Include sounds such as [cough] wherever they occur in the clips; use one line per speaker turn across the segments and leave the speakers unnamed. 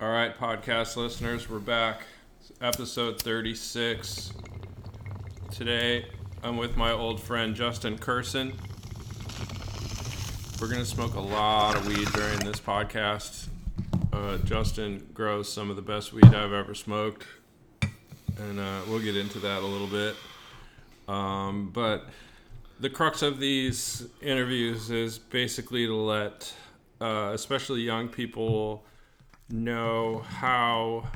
All right, podcast listeners, we're back. Episode 36. Today, I'm with my old friend Justin Curson. We're going to smoke a lot of weed during this podcast. Uh, Justin grows some of the best weed I've ever smoked, and uh, we'll get into that a little bit. Um, but the crux of these interviews is basically to let, uh, especially young people, know how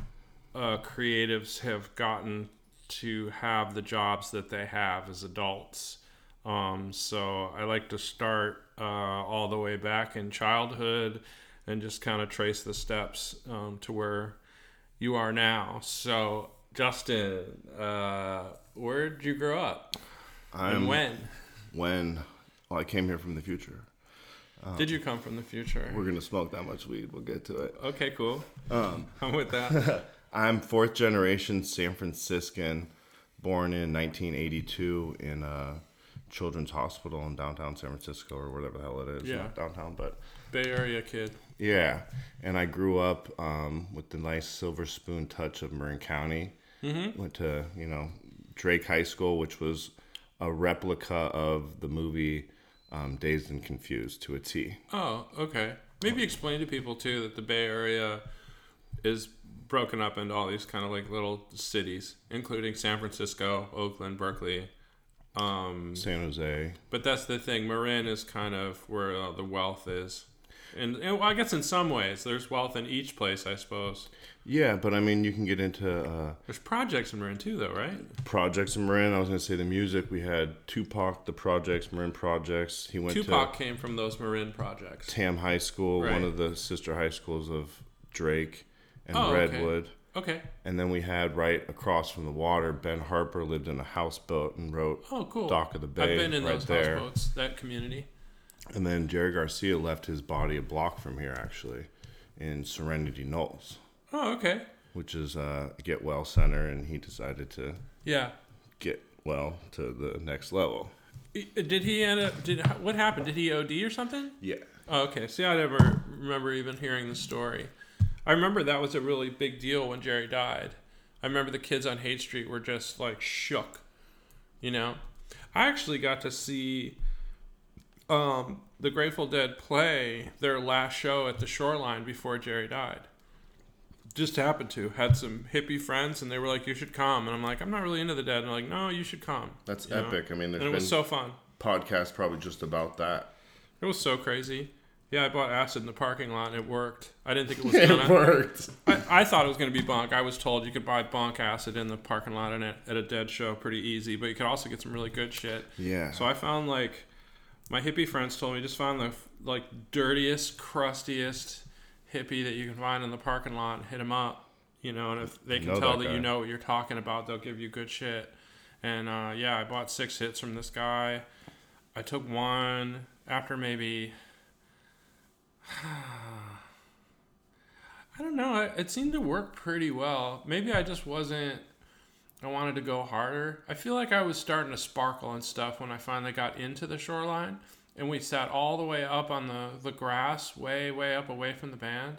uh, creatives have gotten to have the jobs that they have as adults. Um, so I like to start uh, all the way back in childhood and just kind of trace the steps um, to where you are now. So, Justin, uh, where did you grow up?
I'm
and when?
when well, I came here from the future.
Did you come from the future?
We're gonna smoke that much weed. We'll get to it.
Okay, cool. Um, [laughs] I'm with that. [laughs]
I'm fourth generation San Franciscan, born in 1982 in a Children's Hospital in downtown San Francisco or whatever the hell it is.
Yeah.
Not downtown, but
Bay Area kid.
yeah. And I grew up um, with the nice silver spoon touch of Marin County. Mm-hmm. Went to you know Drake High School, which was a replica of the movie um, Dazed and Confused to a T.
Oh, okay. Maybe explain to people too that the Bay Area is broken up into all these kind of like little cities, including San Francisco, Oakland, Berkeley. Um,
San Jose.
but that's the thing. Marin is kind of where uh, the wealth is, and, and well, I guess in some ways there's wealth in each place. I suppose
Yeah, but I mean, you can get into uh,
there's projects in Marin too, though, right?
projects in Marin. I was going to say the music. We had Tupac, the projects, Marin projects. He went
Tupac
to
came from those Marin projects.
Tam High School,
Right.
one of the sister high schools of Drake and
Oh, okay.
Redwood.
Okay.
And then we had right across from the water, Ben Harper lived in a houseboat and wrote
Oh, cool.
Dock of the Bay
I've been in
right
those
there.
houseboats, that community.
And then Jerry Garcia left his body a block from here, actually, in Serenity Knolls,
Oh, okay.
which is a get well center. And he decided to
Yeah.
get well to the next level.
Did he end up? Did what happened? Did he OD or something?
Yeah.
Oh, okay. See, I never remember even hearing the story. I remember that was a really big deal when Jerry died. I remember the kids on Haight Street were just like shook. You know, I actually got to see um, the Grateful Dead play their last show at the Shoreline before Jerry died. Just happened to had some hippie friends, and they were like, "You should come," and I'm like, "I'm not really into the Dead," and they're like, "No, you should come."
That's
You know?
epic. I mean, there's
And it
been
was so fun.
Podcast probably just about that.
It was so crazy. Yeah, I bought acid in the parking lot and it worked. I didn't think it was [laughs]
It
gonna.
worked.
I, I thought it was gonna be bunk. I was told you could buy bunk acid in the parking lot and at, at a dead show pretty easy, but you could also get some really good shit.
Yeah.
So I found like my hippie friends told me just find the like dirtiest, crustiest hippie that you can find in the parking lot and hit him up. You know, and if they can
know
tell
that
that, you know what you're talking about, they'll give you good shit. And uh, yeah, I bought six hits from this guy. I took one after maybe. [sighs] I don't know. It seemed to work pretty well. Maybe I just wasn't. I wanted to go harder. I feel like I was starting to sparkle and stuff when I finally got into the shoreline, and we sat all the way up on the the grass, way way up away from the band,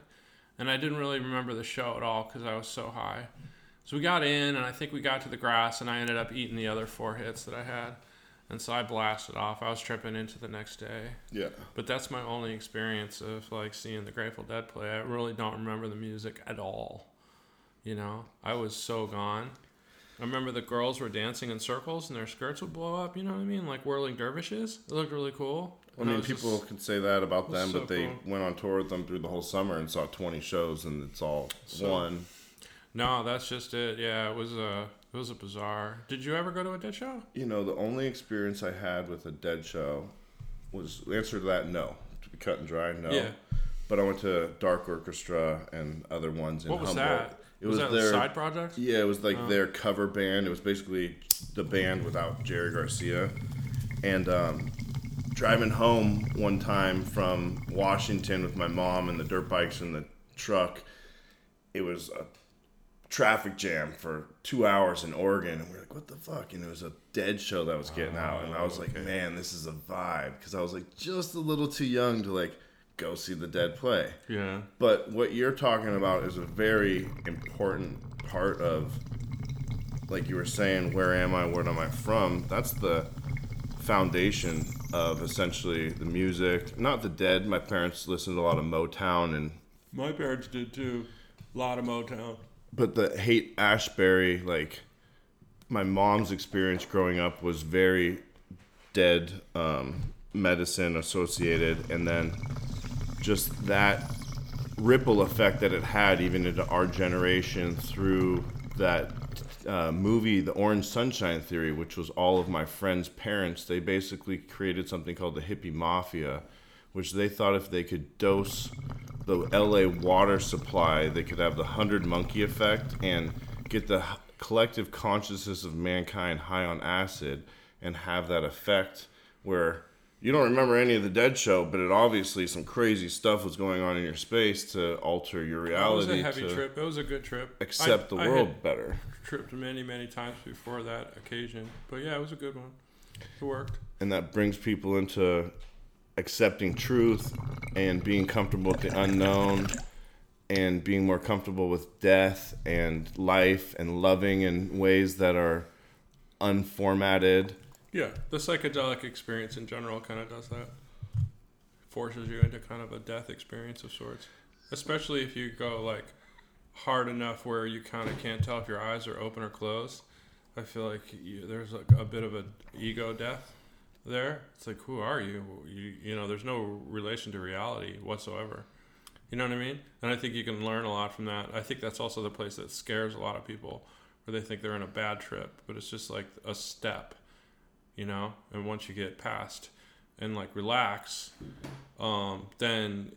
and I didn't really remember the show at all because I was so high. So we got in, and I think we got to the grass, and I ended up eating the other four hits that I had, and so I blasted off. I was tripping into the next day.
Yeah.
But that's my only experience of like seeing the Grateful Dead play. I really don't remember the music at all. You know, I was so gone. I remember the girls were dancing in circles and their skirts would blow up. You know what I mean? Like whirling dervishes. It looked really cool.
I mean, people
just-
can say that about them,
so
but they
cool.
went on tour with them through the whole summer and saw 20 shows, and it's all
So-
one.
no, that's just it. Yeah, it was a it was a bizarre. Did you ever go to a Dead show?
You know, the only experience I had with a dead show was answer to that no. To be cut and dry, no.
Yeah.
But I went to Dark Orchestra and other ones in
What was
Humboldt.
that?
It
was,
was, their
side project?
Yeah, it was like
Oh.
their cover band. It was basically the band without Jerry Garcia. And um, driving home one time from Washington with my mom and the dirt bikes in the truck, it was a traffic jam for two hours in Oregon. And we are like, what the fuck? And it was a dead show that was getting out. And I was like, man, this is a vibe. Because I was like just a little too young to like go see the Dead play.
Yeah.
But what you're talking about is a very important part of, like you were saying, where am I? Where am I from? That's the foundation of essentially the music. Not the Dead. My parents listened to a lot of Motown and
My parents did too. A lot of Motown.
but the Haight Ashbury, like my mom's experience growing up was very dead um, medicine associated, and then just that ripple effect that it had even into our generation through that uh, movie, The Orange Sunshine Theory, which was all of my friends' parents. They basically created something called the hippie mafia, which they thought if they could dose the LA water supply, they could have the hundred monkey effect and get the collective consciousness of mankind high on acid and have that effect where you don't remember any of the Dead Show, but it obviously some crazy stuff was going on in your space to alter your reality.
It was a heavy trip. It was a good trip.
accept
I-
the
I
world better.
tripped many, many times before that occasion. But yeah, it was a good one. It worked.
and that brings people into accepting truth and being comfortable with the unknown and being more comfortable with death and life and loving in ways that are unformatted
Yeah, the psychedelic experience in general kind of does that. Forces you into kind of a death experience of sorts. Especially if you go like hard enough where you kind of can't tell if your eyes are open or closed. I feel like you, there's like a bit of an ego death there. It's like, who are you? You, you know, there's no relation to reality whatsoever. You know what I mean? And I think you can learn a lot from that. I think that's also the place that scares a lot of people, where they think they're in a bad trip, but it's just like a step, you know. And once you get past and like relax, um, then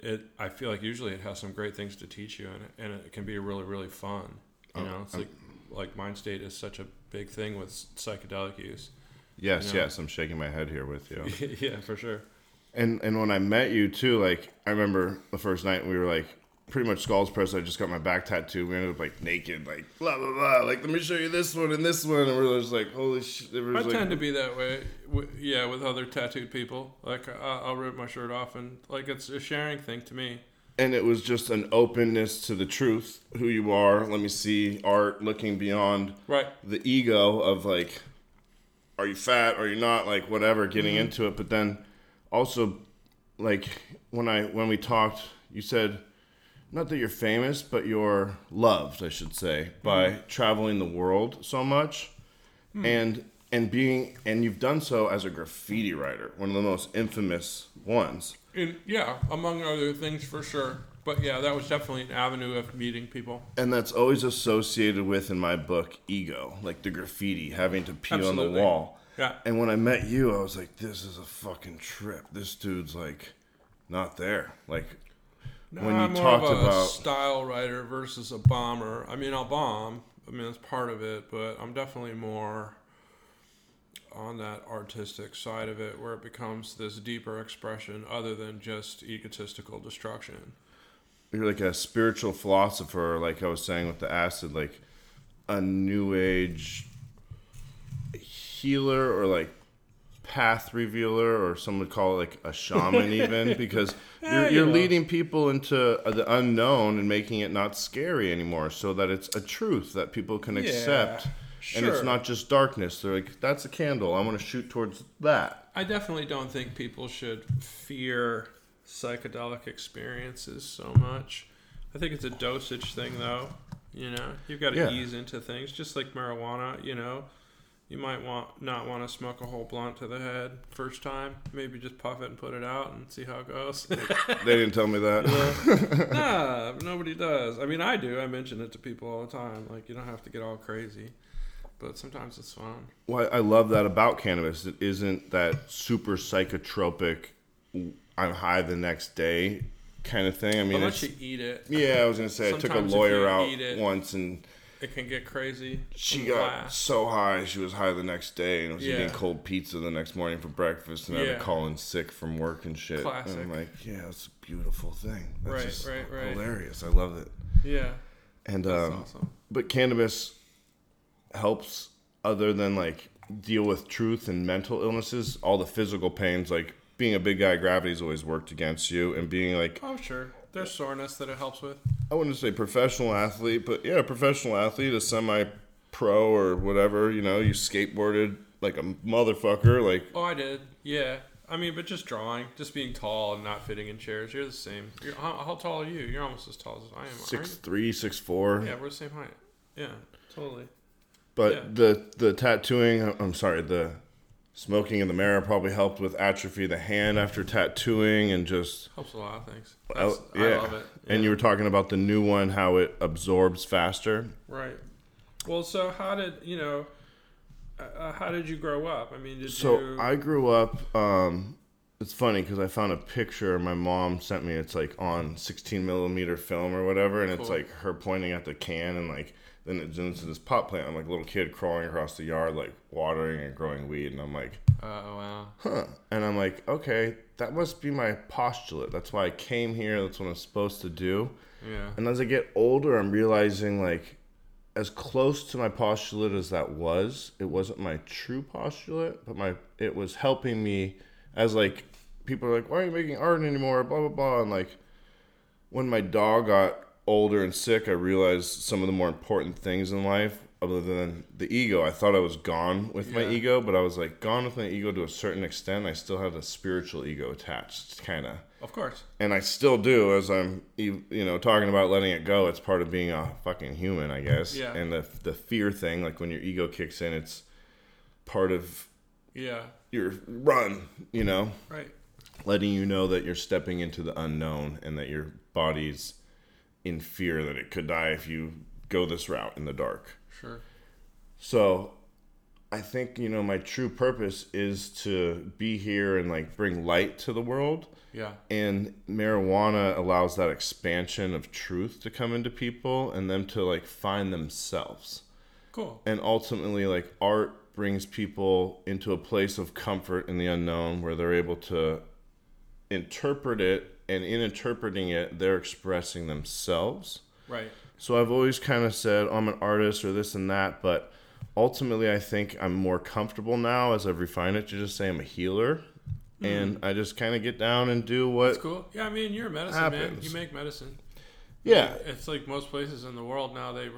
it. I feel like usually it has some great things to teach you, and it, and it can be really really fun. You
Oh,
know, it's
um,
like like mind state is such a big thing with psychedelic use.
yes
Yeah.
yes i'm shaking my head here with you [laughs]
yeah, for sure.
and and when i met you too like i remember the first night we were like pretty much skulls press i just got my back tattoo we ended up like naked like blah blah blah like let me show you this one and this one and we are just like holy shit
I
like,
tend to be that way. W- yeah, with other tattooed people, like I- I'll rip my shirt off, and like it's a sharing thing to me.
and it was just an openness to the truth who you are let me see art looking beyond
Right.
the ego of like are you fat are you not like whatever getting
Mm-hmm.
into it but then also like when i when we talked you said not that you're famous but you're loved i should say by
Mm-hmm.
traveling the world so much
Hmm.
and and being and you've done so as a graffiti writer one of the most infamous ones
And yeah, among other things for sure. But yeah, that was definitely an avenue of meeting people.
And that's always associated with, in my book, ego, like the graffiti, having to pee on the wall.
Yeah.
And when I met you, I was like, this is a fucking trip. This dude's like, not there. Like, when you
I'm more
talked
of a
about.
style writer versus a bomber. I mean, I'll bomb. I mean, that's part of it, but I'm definitely more on that artistic side of it where it becomes this deeper expression other than just egotistical destruction.
You're like a spiritual philosopher, like I was saying with the acid, like a new age healer or like path revealer, or some would call it like a shaman, [laughs] even because you're,
you
you're leading people into uh, the unknown and making it not scary anymore, so that it's a truth that people can accept. And it's not just darkness. They're like, that's a candle. I want to shoot towards that.
I definitely don't think people should fear psychedelic experiences so much. I think it's a dosage thing, though. You know, you've got to
Yeah.
ease into things, just like marijuana. You know, you might want not want to smoke a whole blunt to the head first time. Maybe just puff it and put it out and see how it goes.
They didn't tell me that. [laughs]
nah, nobody does. I mean, I do. I mention it to people all the time. Like, you don't have to get all crazy, but sometimes it's fun.
Well, I love that about cannabis. It isn't that super psychotropic, I'm high the next day kind of thing. I mean,
Unless you eat it,
yeah, I was going to say, I took a lawyer out
it-
once and
it can get crazy.
she got so high, she was high the next day and was
Yeah.
eating cold pizza the next morning for breakfast and had
Yeah.
to call in sick from work and shit.
Classic.
And I'm like, yeah, it's a beautiful thing. That's
Right,
just
right, right.
hilarious. I love it.
Yeah,
And um,
awesome.
but cannabis helps other than like deal with truth and mental illnesses all the physical pains like being a big guy, gravity's always worked against you, and being like
Oh, sure. There's soreness that it helps with.
I wouldn't say professional athlete, but yeah, professional athlete, a semi pro or whatever. You know, you skateboarded like a motherfucker. Like
Oh, I did. Yeah. I mean, but just drawing, just being tall and not fitting in chairs. You're the same. You're, how, how tall are you? You're almost as tall as I am. aren't
six
you?
three, six four.
Yeah, we're the same height. Yeah, totally.
But
Yeah.
the the tattooing, I'm sorry, the smoking in the mirror probably helped with atrophy of the hand after tattooing and just
Helps a lot of things.
I-
That's,
yeah.
I love it.
And you were talking about the new one, how it absorbs faster.
Right. Well, so how did you know? Uh, uh, how did you grow up? I mean, did
So
you?
I grew up. Um, it's funny because I found a picture my mom sent me. It's like on 16 millimeter film or whatever, and it's like her pointing at the can, and like then it it's into this pot plant. I'm like a little kid crawling across the yard, like watering and growing weed, and I'm like,
oh wow.
huh. And I'm like, okay, that must be my postulate. That's why I came here. That's what I'm supposed to do.
Yeah.
And as I get older, I'm realizing like as close to my postulate as that was, it wasn't my true postulate, but my it was helping me as like people are like, Why are you making art anymore? Blah blah blah and like when my dog got older and sick, I realized some of the more important things in life other than the ego. I thought I was gone with my ego, but I was like gone with my ego to a certain extent. I still had a spiritual ego attached, kind of
Of course.
and I still do as I'm you know talking about letting it go. It's part of being a fucking human, I guess.
Yeah.
And the the fear thing, like when your ego kicks in, it's part of
Yeah.
your run. You know,
Right.
letting you know that you're stepping into the unknown and that your body's in fear that it could die if you go this route in the dark.
Sure.
So I think, you know, my true purpose is to be here and like bring light to the world.
Yeah.
And marijuana allows that expansion of truth to come into people and them to like find themselves.
Cool.
And ultimately, like art brings people into a place of comfort in the unknown where they're able to interpret it. And in interpreting it, they're expressing themselves.
Right.
So I've always kind of said oh, I'm an artist or this and that, but ultimately I think I'm more comfortable now as I've refined it to just say I'm a healer, and I just kind of get down and do what.
That's cool. Yeah, I mean, you're a medicine man. You make medicine.
Yeah,
It's like most places in the world now. They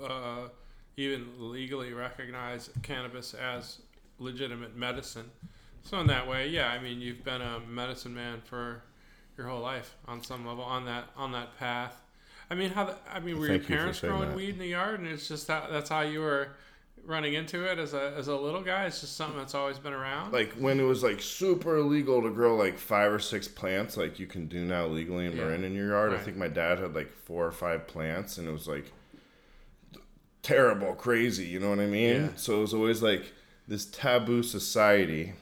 uh, even legally recognize cannabis as legitimate medicine. So in that way, yeah, I mean, you've been a medicine man for your whole life on some level on that on that path. I mean, how? The, I mean, were your parents
saying
growing
that.
weed in the yard, and it's just that that's how you were running into it as a as a little guy? It's just something that's always been around.
like when it was like super illegal to grow like five or six plants, like you can do now legally in
Yeah.
Marin in your yard. I think my dad had like four or five plants, and it was like terrible, crazy. You know what I mean?
Yeah.
So it was always like this taboo society,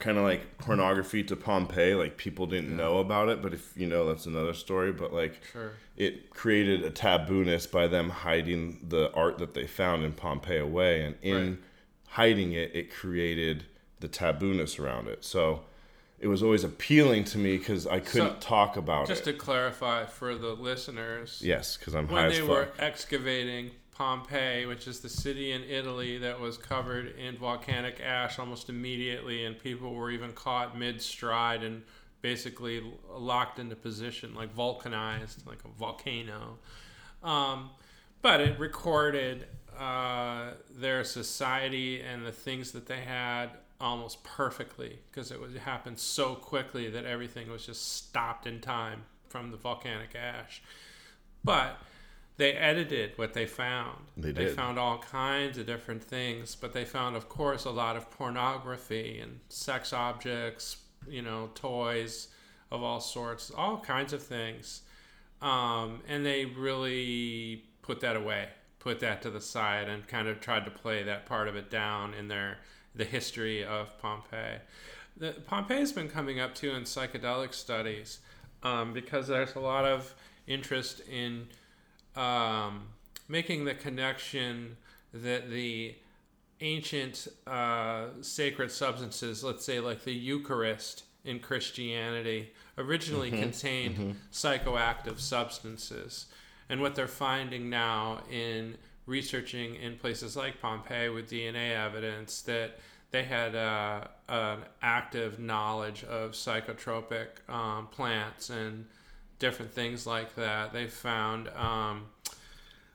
kind of like pornography to Pompeii. Like people didn't know about it, but if you know, that's another story. But like
sure.
it created a tabooness by them hiding the art that they found in Pompeii away, and in
Right.
hiding it, it created the tabooness around it. So it was always appealing to me because I couldn't
So,
talk about
Just
it.
Just to clarify for the listeners,
yes, because I'm high
when they were excavating Pompeii, which is the city in Italy that was covered in volcanic ash almost immediately, and people were even caught mid stride and basically locked into position, like vulcanized, like a volcano. Um, but it recorded uh, their society and the things that they had almost perfectly because it was it happened so quickly that everything was just stopped in time from the volcanic ash. But they edited what they found.
They did.
found all kinds of different things, but they found, of course, a lot of pornography and sex objects, you know, toys of all sorts, all kinds of things. Um, and they really put that away, put that to the side, and kind of tried to play that part of it down in their the history of Pompeii. The, Pompeii's been coming up too in psychedelic studies um, because there's a lot of interest in um, making the connection that the ancient uh, sacred substances, let's say like the Eucharist in Christianity, originally contained psychoactive substances. And what they're finding now in researching in places like Pompeii with DNA evidence that they had uh, an active knowledge of psychotropic um, plants and different things like that. They found um,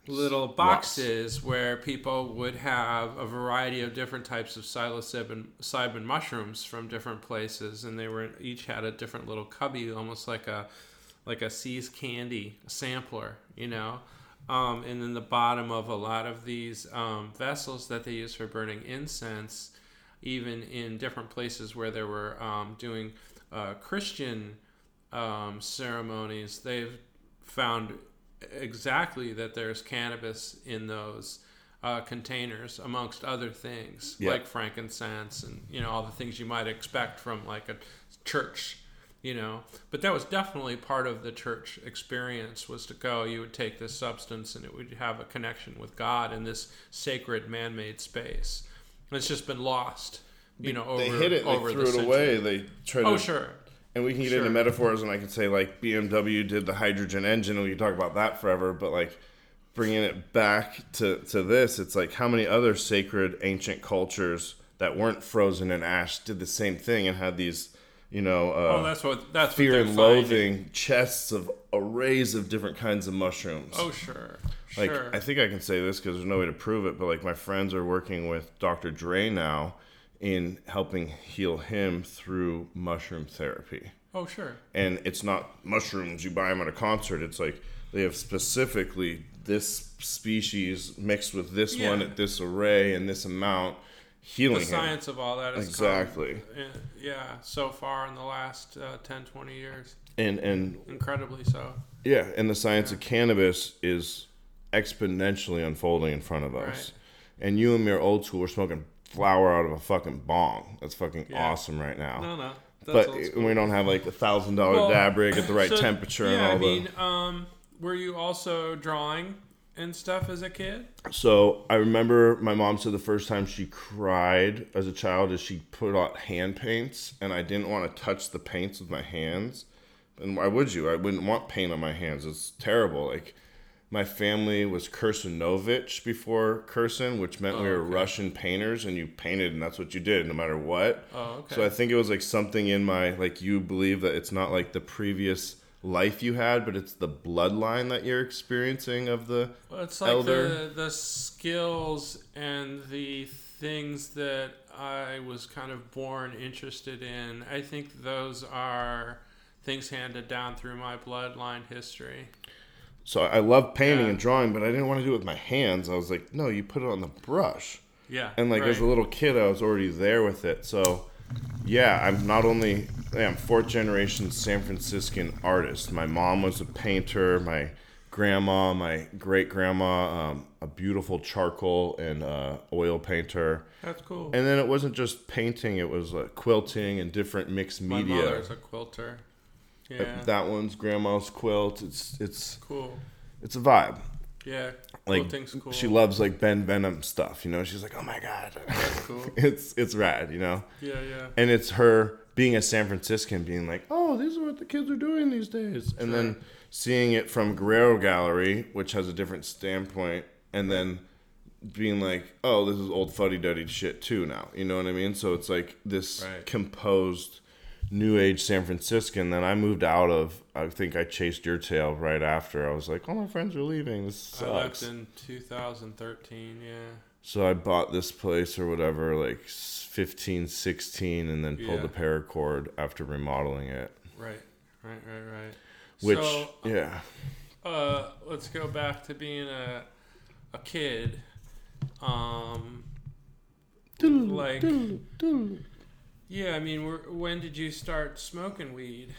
little boxes where people would have a variety of different types of psilocybin cybin mushrooms from different places, and they were each had a different little cubby, almost like a like a See's candy sampler, you know. Um, and then the bottom of a lot of these um, vessels that they use for burning incense, even in different places where they were um, doing uh, Christian um, ceremonies, they've found exactly that there's cannabis in those uh, containers, amongst other things,
Yeah.
like frankincense and you know all the things you might expect from like a church, you know. But that was definitely part of the church experience was to go. You would take this substance and it would have a connection with God in this sacred man-made space. And it's just been lost, you know. Over,
they hit it, they threw
the
it away. They tried to
Oh sure.
And we can get
Sure.
into metaphors, and I can say like BMW did the hydrogen engine, and we can talk about that forever. But like bringing it back to to this, it's like how many other sacred ancient cultures that weren't frozen in ash did the same thing and had these, you know, uh,
Oh, that's what that's
fear
what
and
they're finding.
loathing chests of arrays of different kinds of mushrooms.
Oh sure.
Like
Sure.
I think I can say this because there's no way to prove it, but like my friends are working with Dr. Dre now in helping heal him through mushroom therapy.
Oh sure.
and it's not mushrooms you buy them at a concert. It's like they have specifically this species mixed with this one at this array and this amount healing
the
him.
science of all that is
Exactly.
yeah so far in the last uh, 10 20 years.
And and
incredibly so.
Yeah and the science of cannabis is exponentially unfolding in front of us.
Right.
and you and me are old school we're smoking flower out of a fucking bong that's fucking
Yeah.
awesome right now
no no that's
but we don't have like a thousand dollar dab rig at the right
so,
temperature
yeah
and all
i
the
mean um were you also drawing and stuff as a kid
So I remember my mom said the first time she cried as a child is she put out hand paints, and I didn't want to touch the paints with my hands. And why would you? I wouldn't want paint on my hands. It's terrible. Like my family was Kursanovich before Kursin, which meant we oh, were
okay.
Russian painters, and you painted, and that's what you did, no matter what.
oh okay
So I think it was like something in my like you believe that it's not like the previous life you had, but it's the bloodline that you're experiencing of the
Well, it's like
elder.
the the skills and the things that I was kind of born interested in. I think those are things handed down through my bloodline history.
So I love painting
Yeah.
and drawing, but I didn't want to do it with my hands. I was like, no, you put it on the brush.
Yeah,
And like as a little kid, I was already there with it. So yeah, I'm not only I'm fourth generation San Franciscan artist. My mom was a painter. My grandma, my great grandma, um, a beautiful charcoal and uh, oil painter.
that's cool.
And then it wasn't just painting; it was uh, quilting and different mixed media.
my mother's a quilter. Yeah,
That one's grandma's quilt. It's it's
cool.
it's a vibe.
Yeah,
like
cool.
she loves like Ben Venom stuff. You know, she's like, oh my god,
That's cool. [laughs]
it's it's rad. You know,
Yeah, yeah.
and it's her being a San Franciscan, being like, oh, these are what the kids are doing these days, and then seeing it from Guerrero Gallery, which has a different standpoint, and then being like, oh, this is old fuddy duddy shit too now. You know what I mean? So it's like this
Right.
composed. New age San Franciscan. Then I moved out of. I think I chased your tail right after. I was like, "All my friends are leaving. This sucks.
I left
sucks."
in 2013. Yeah.
So I bought this place or whatever, like 15, 16, and then pulled
Yeah.
the paracord after remodeling it.
Right. Right. Right. Right.
Which,
so,
yeah.
uh, let's go back to being a a kid. Um, like, yeah. I mean, when did you start smoking weed?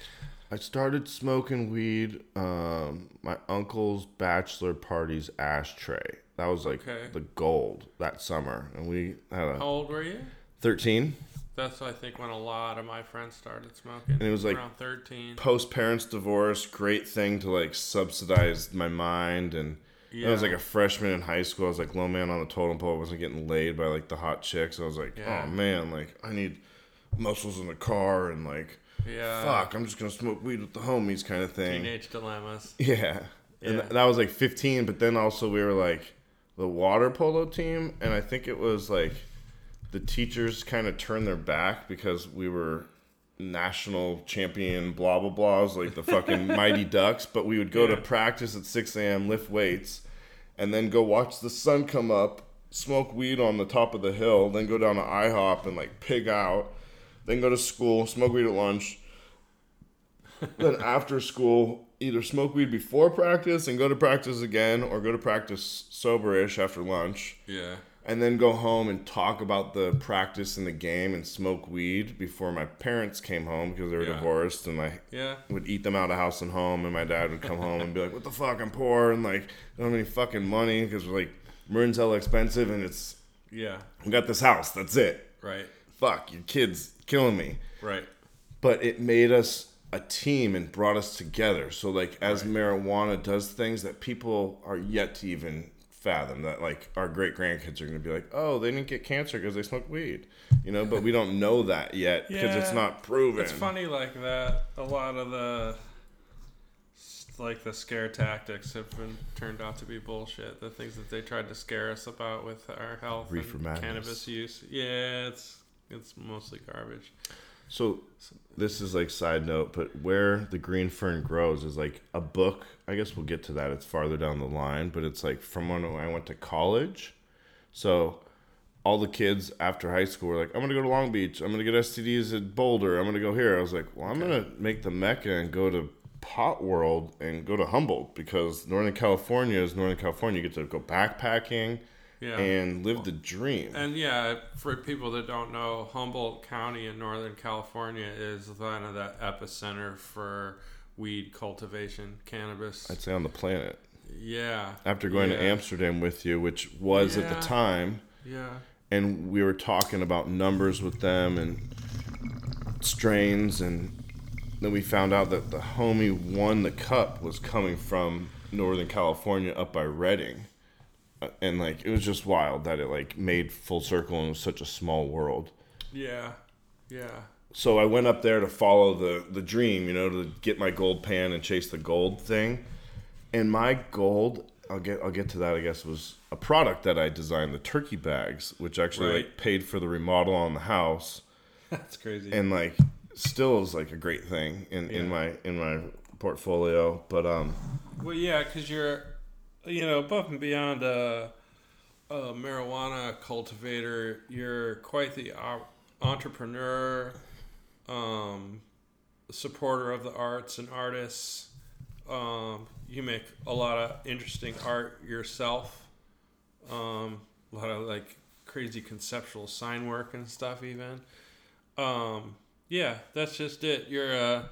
I started smoking weed, um, my uncle's bachelor party's ashtray. That was like
Okay.
the gold that summer. And we had
How old were you?
13
That's I think when a lot of my friends started smoking.
And it was like-
around 13.
post parents divorce, great thing to like subsidize my mind. And I was like a freshman in high school. I was like low man on the totem pole. I wasn't getting laid by like the hot chicks. I was like,
Yeah.
oh man, like I need muscles in the car and like
Yeah.
fuck, I'm just gonna smoke weed with the homies kind of thing.
Teenage dilemmas. [laughs]
Yeah. And th- that was like 15, but then also we were like the water polo team, and I think it was like the teachers kind of turned their back because we were national champion blah blah blahs like the fucking [laughs] mighty ducks but we would go
Yeah.
to practice at 6 a.m lift weights and then go watch the sun come up smoke weed on the top of the hill then go down to ihop and like pig out then go to school smoke weed at lunch [laughs] then after school either smoke weed before practice and go to practice again or go to practice soberish after lunch
Yeah.
and then go home and talk about the practice and the game and smoke weed before my parents came home because they were
Yeah.
divorced and I
Yeah.
would eat them out of house and home and my dad would come home and be like what the fuck I'm poor and like I don't have any fucking money because like Marin's hella expensive and it's
Yeah.
we got this house that's it
Right.
fuck your kids killing me
Right.
but it made us a team and brought us together. So like as marijuana does things that people are yet to even fathom that like our great grandkids are going to be like, "Oh, they didn't get cancer because they smoked weed." You know, but we don't know that yet because it's not proven.
It's funny like that. A lot of the like the scare tactics have been turned out to be bullshit. The things that they tried to scare us about with our health
Reefer
and
madness.
cannabis use. Yeah, it's it's mostly garbage.
So this is like side note, but where the green fern grows is like a book. I guess we'll get to that. It's farther down the line, but it's like from when I went to college. So all the kids after high school were like, "I'm gonna go to Long Beach. I'm gonna get STDs at Boulder. I'm gonna go here." I was like, "Well, I'm gonna make the mecca and go to Pot World and go to Humboldt because Northern California is Northern California. You get to go backpacking
Yeah.
and live the dream."
And yeah, for people that don't know, Humboldt County in Northern California is kind of the epicenter for weed cultivation, cannabis.
I'd say on the planet.
yeah.
After going to Amsterdam with you, which was at the time.
Yeah.
and we were talking about numbers with them and strains and then we found out that the homie won the cup was coming from northern california up by redding and like it was just wild that it like made full circle and was such a small world
Yeah. Yeah.
so i went up there to follow the the dream you know to get my gold pan and chase the gold thing and my gold i'll get i'll get to that i guess was a product that i designed the turkey bags which actually like paid for the remodel on the house [laughs]
That's crazy.
and like still is like a great thing in, in my in my portfolio but um
Well, yeah, because you're, you know, above and beyond a, a marijuana cultivator, you're quite the op- entrepreneur, um, supporter of the arts and artists. Um, you make a lot of interesting art yourself. Um, a lot of like crazy conceptual sign work and stuff, even. Um, yeah, that's just it. You're a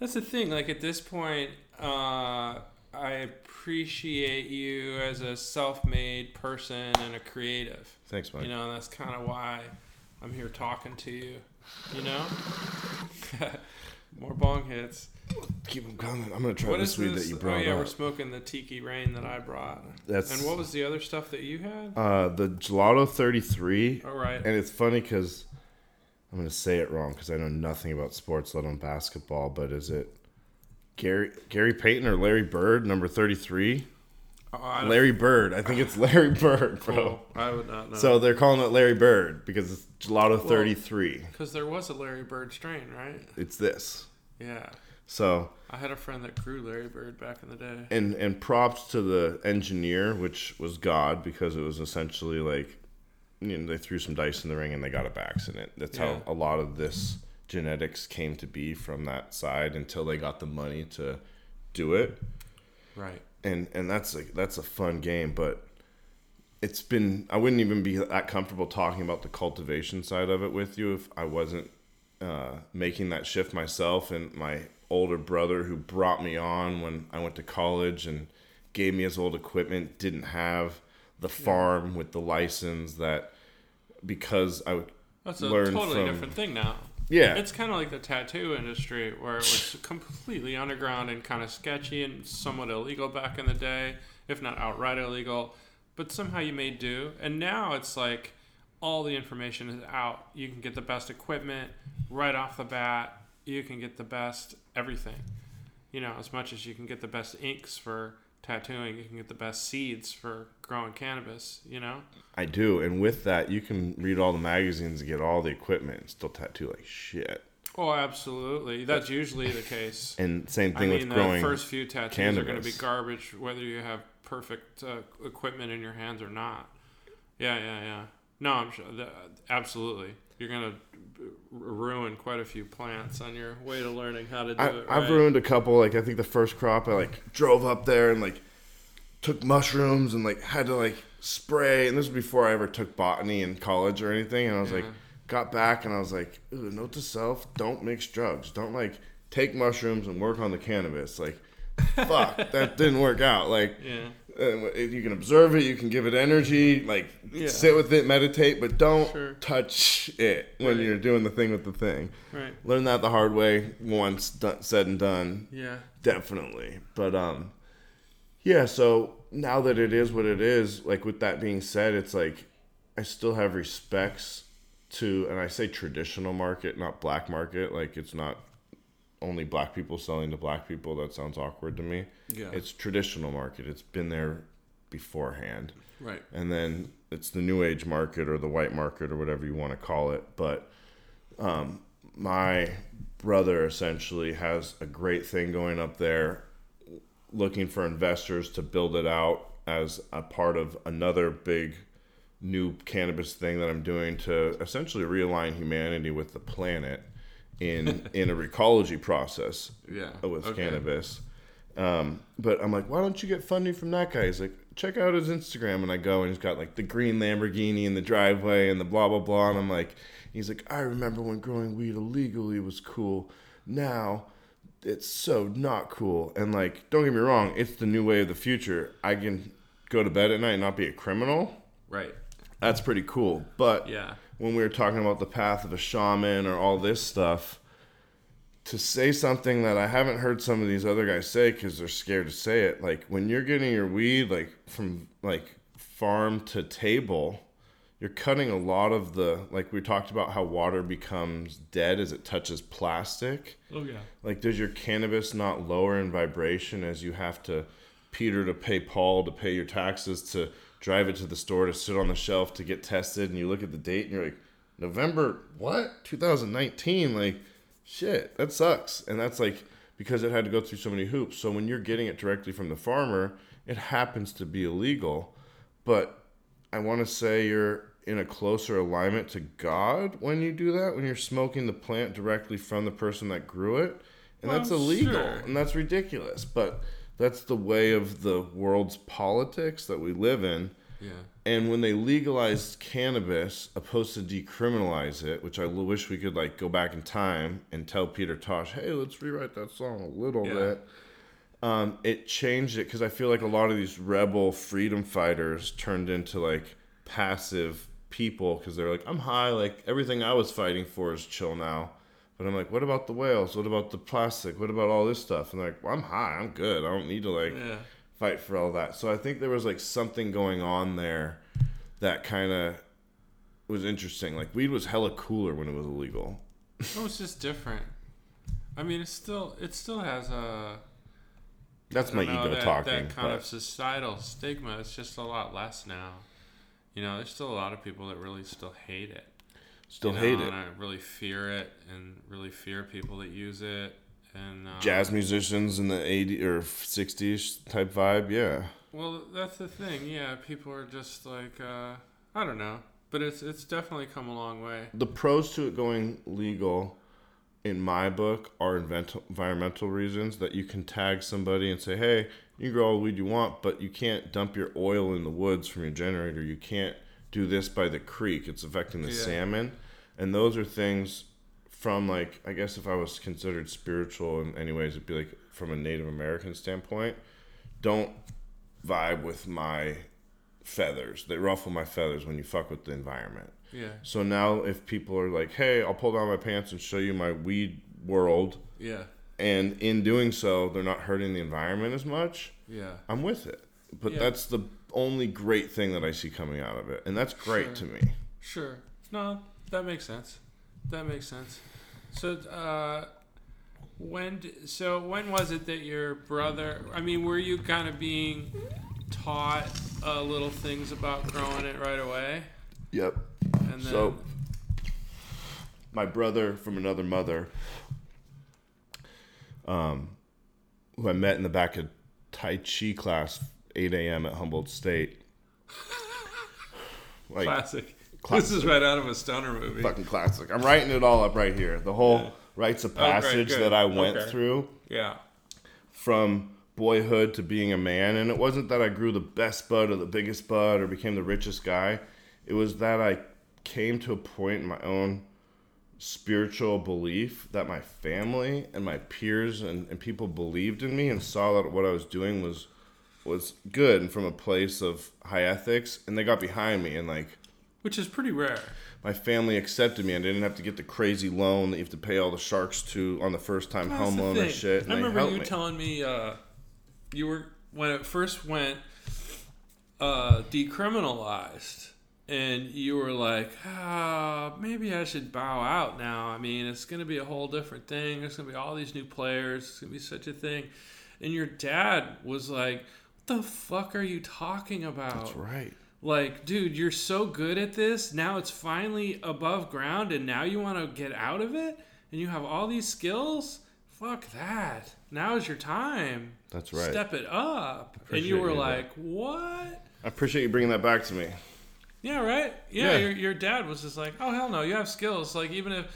that's the thing. Like at this point, uh, I appreciate you as a self-made person and a creative.
thanks mike
You know, that's kind of why I'm here talking to you. You know, [laughs] more bong hits.
keep them coming i'm gonna try
What
this
is
weed that you brought.
oh yeah, we're smoking the Tiki Rain that I brought.
that's
And what was the other stuff that you had?
uh the gelato 33
All right.
and it's funny because i'm gonna say it wrong because i know nothing about sports let alone basketball but is it gary gary payton or larry bird number 33
Oh,
larry bird i think it's [laughs] larry bird bro
Cool. I would not know.
so they're calling it larry bird because it's gelato 33
because there was a Larry Bird strain, right?
it's this
Yeah.
so
I had a friend that grew Larry Bird back in the day.
and and props to the engineer, which was God, because it was essentially like you know they threw some dice in the ring and they got it by accident. That's
Yeah.
how a lot of this genetics came to be from that side until they got the money to do it.
Right.
And and that's like that's a fun game, but it's been I wouldn't even be that comfortable talking about the cultivation side of it with you if I wasn't uh, making that shift myself and my older brother who brought me on when I went to college and gave me his old equipment didn't have the farm with the license that because I would
That's a
learned
totally
from
different thing now.
Yeah
It's kind of like the tattoo industry, where it was [laughs] completely underground and kind of sketchy and somewhat illegal back in the day, if not outright illegal. But somehow you made do. And now it's like all the information is out. You can get the best equipment right off the bat. You can get the best everything. You know, as much as you can get the best inks for tattooing, you can get the best seeds for growing cannabis. You know.
I do, and with that, you can read all the magazines and get all the equipment and still tattoo like shit.
Oh, absolutely. That's usually the case.
And same
I
thing
mean,
with
the
growing.
first few tattoos are going to be garbage, whether you have perfect uh, equipment in your hands or not. Yeah, yeah, yeah. No, I'm sure. That, absolutely, you're going to ruin quite a few plants on your way to learning how to do
I,
it.
I've ruined a couple. Like I think the first crop, I like drove up there and like took mushrooms and like had to like spray. And this was before I ever took botany in college or anything. And I was like,
uh-huh.
got back and I was like, Ooh, note to self: don't mix drugs. Don't like take mushrooms and work on the cannabis. Like, fuck, that didn't work out. Like, [laughs]
Yeah.
If you can observe it, you can give it energy, like
Yeah.
sit with it, meditate, but don't
Sure.
touch it when
Right.
you're doing the thing with the thing.
Right.
Learn that the hard way once done, said and done.
Yeah.
Definitely. But um yeah, so now that it is what it is, like with that being said, it's like I still have respects to and I say traditional market, not black market, like it's not only black people selling to black people, that sounds awkward to me.
Yeah.
It's traditional market. It's been there beforehand.
Right.
And then it's the new age market or the white market or whatever you want to call it. But um, my brother essentially has a great thing going up there, looking for investors to build it out as a part of another big new cannabis thing that I'm doing to essentially realign humanity with the planet in [laughs] in a ecology process
Yeah.
with
Okay.
cannabis. Um, but I'm like, why don't you get funding from that guy? He's like, check out his Instagram. And I go and he's got like the green Lamborghini in the driveway and the blah, blah, blah. And I'm like, he's like, I remember when growing weed illegally was cool. Now it's so not cool. And like, don't get me wrong, it's the new way of the future. I can go to bed at night and not be a criminal.
Right.
That's pretty cool. But
Yeah.
when we were talking about the path of a shaman or all this stuff, to say something that I haven't heard some of these other guys say because they're scared to say it, like when you're getting your weed like from like farm to table, you're cutting a lot of the like we talked about how water becomes dead as it touches plastic.
Oh yeah.
Like, does your cannabis not lower in vibration as you have to Peter to pay Paul to pay your taxes to drive it to the store to sit on the shelf to get tested? And you look at the date and you're like, November, what? 2019? Like, shit, that sucks. And that's like because it had to go through so many hoops. So when you're getting it directly from the farmer, it happens to be illegal. But I want to say you're in a closer alignment to God when you do that, when you're smoking the plant directly from the person that grew it. And that's illegal
sure.
and that's ridiculous. But that's the way of the world's politics that we live in.
Yeah.
And when they legalized cannabis, opposed to decriminalize it, which I wish we could like go back in time and tell Peter Tosh, "Hey, let's rewrite that song a little
Yeah.
bit." Um, it changed it because I feel like a lot of these rebel freedom fighters turned into like passive people because they're like, "I'm high, like everything I was fighting for is chill now." But I'm like, "What about the whales? What about the plastic? What about all this stuff?" And they're like, "Well, I'm high. I'm good. I don't need to like."
Yeah.
Fight for all that. So I think there was like something going on there that kind of was interesting. Like weed was hella cooler when it was illegal.
it was just different. I mean, it's still it still has a
That's my
know,
ego
that,
talking.
That kind
but
of societal stigma. It's just a lot less now. You know, there's still a lot of people that really still hate it.
still
you know,
hate it.
I really fear it, and really fear people that use it. And uh,
Jazz musicians in the 80s or 60s type vibe, yeah.
Well, that's the thing. Yeah, people are just like uh, I don't know, but it's it's definitely come a long way.
The pros to it going legal in my book are environmental reasons that you can tag somebody and say, hey, you can grow all the weed you want, but you can't dump your oil in the woods from your generator. You can't do this by the creek. It's affecting the
Yeah.
salmon. And those are things from like, I guess if I was considered spiritual in any ways, it'd be like from a Native American standpoint, don't vibe with my feathers. They ruffle my feathers when you fuck with the environment.
Yeah,
So now, if people are like, "Hey, I'll pull down my pants and show you my weed world,"
yeah,
and in doing so, they're not hurting the environment as much,
yeah.
I'm with it. But
Yeah.
that's the only great thing that I see coming out of it, and that's great
Sure.
to me.
Sure. No, that makes sense. That makes sense. So, uh, When so when was it that your brother? I mean, were you kind of being taught uh, little things about growing it right away?
Yep.
And then
So, my brother from another mother, um, who I met in the back of Tai Chi class, 8 a.m. at Humboldt State. [laughs] Like,
classic.
Classic.
This is right out of a stoner movie.
fucking classic. I'm writing it all up right here. The whole
Yeah.
rites of
Oh,
passage
good.
that I went
Okay.
through
Yeah.
from boyhood to being a man. And it wasn't that I grew the best bud or the biggest bud or became the richest guy. It was that I came to a point in my own spiritual belief that my family and my peers and, and people believed in me and saw that what I was doing was was good and from a place of high ethics and they got behind me and like
Which is pretty rare.
my family accepted me and I didn't have to get the crazy loan that you have to pay all the sharks to on the first time
That's
home loan or shit.
I remember you
me.
telling me uh, you were when it first went uh, decriminalized, and you were like, ah, maybe I should bow out now. I mean, it's going to be a whole different thing. There's going to be all these new players. It's going to be such a thing. And your dad was like, what the fuck are you talking about?
That's right.
Like, dude, you're so good at this. Now it's finally above ground, and now you want to get out of it, and you have all these skills. Fuck that. Now is your time.
That's right.
Step it up. and you were
you,
like, what?
I appreciate you bringing that back to me.
Yeah, right? Yeah,
Yeah.
Your, your dad was just like, oh, hell no, you have skills. Like, even if.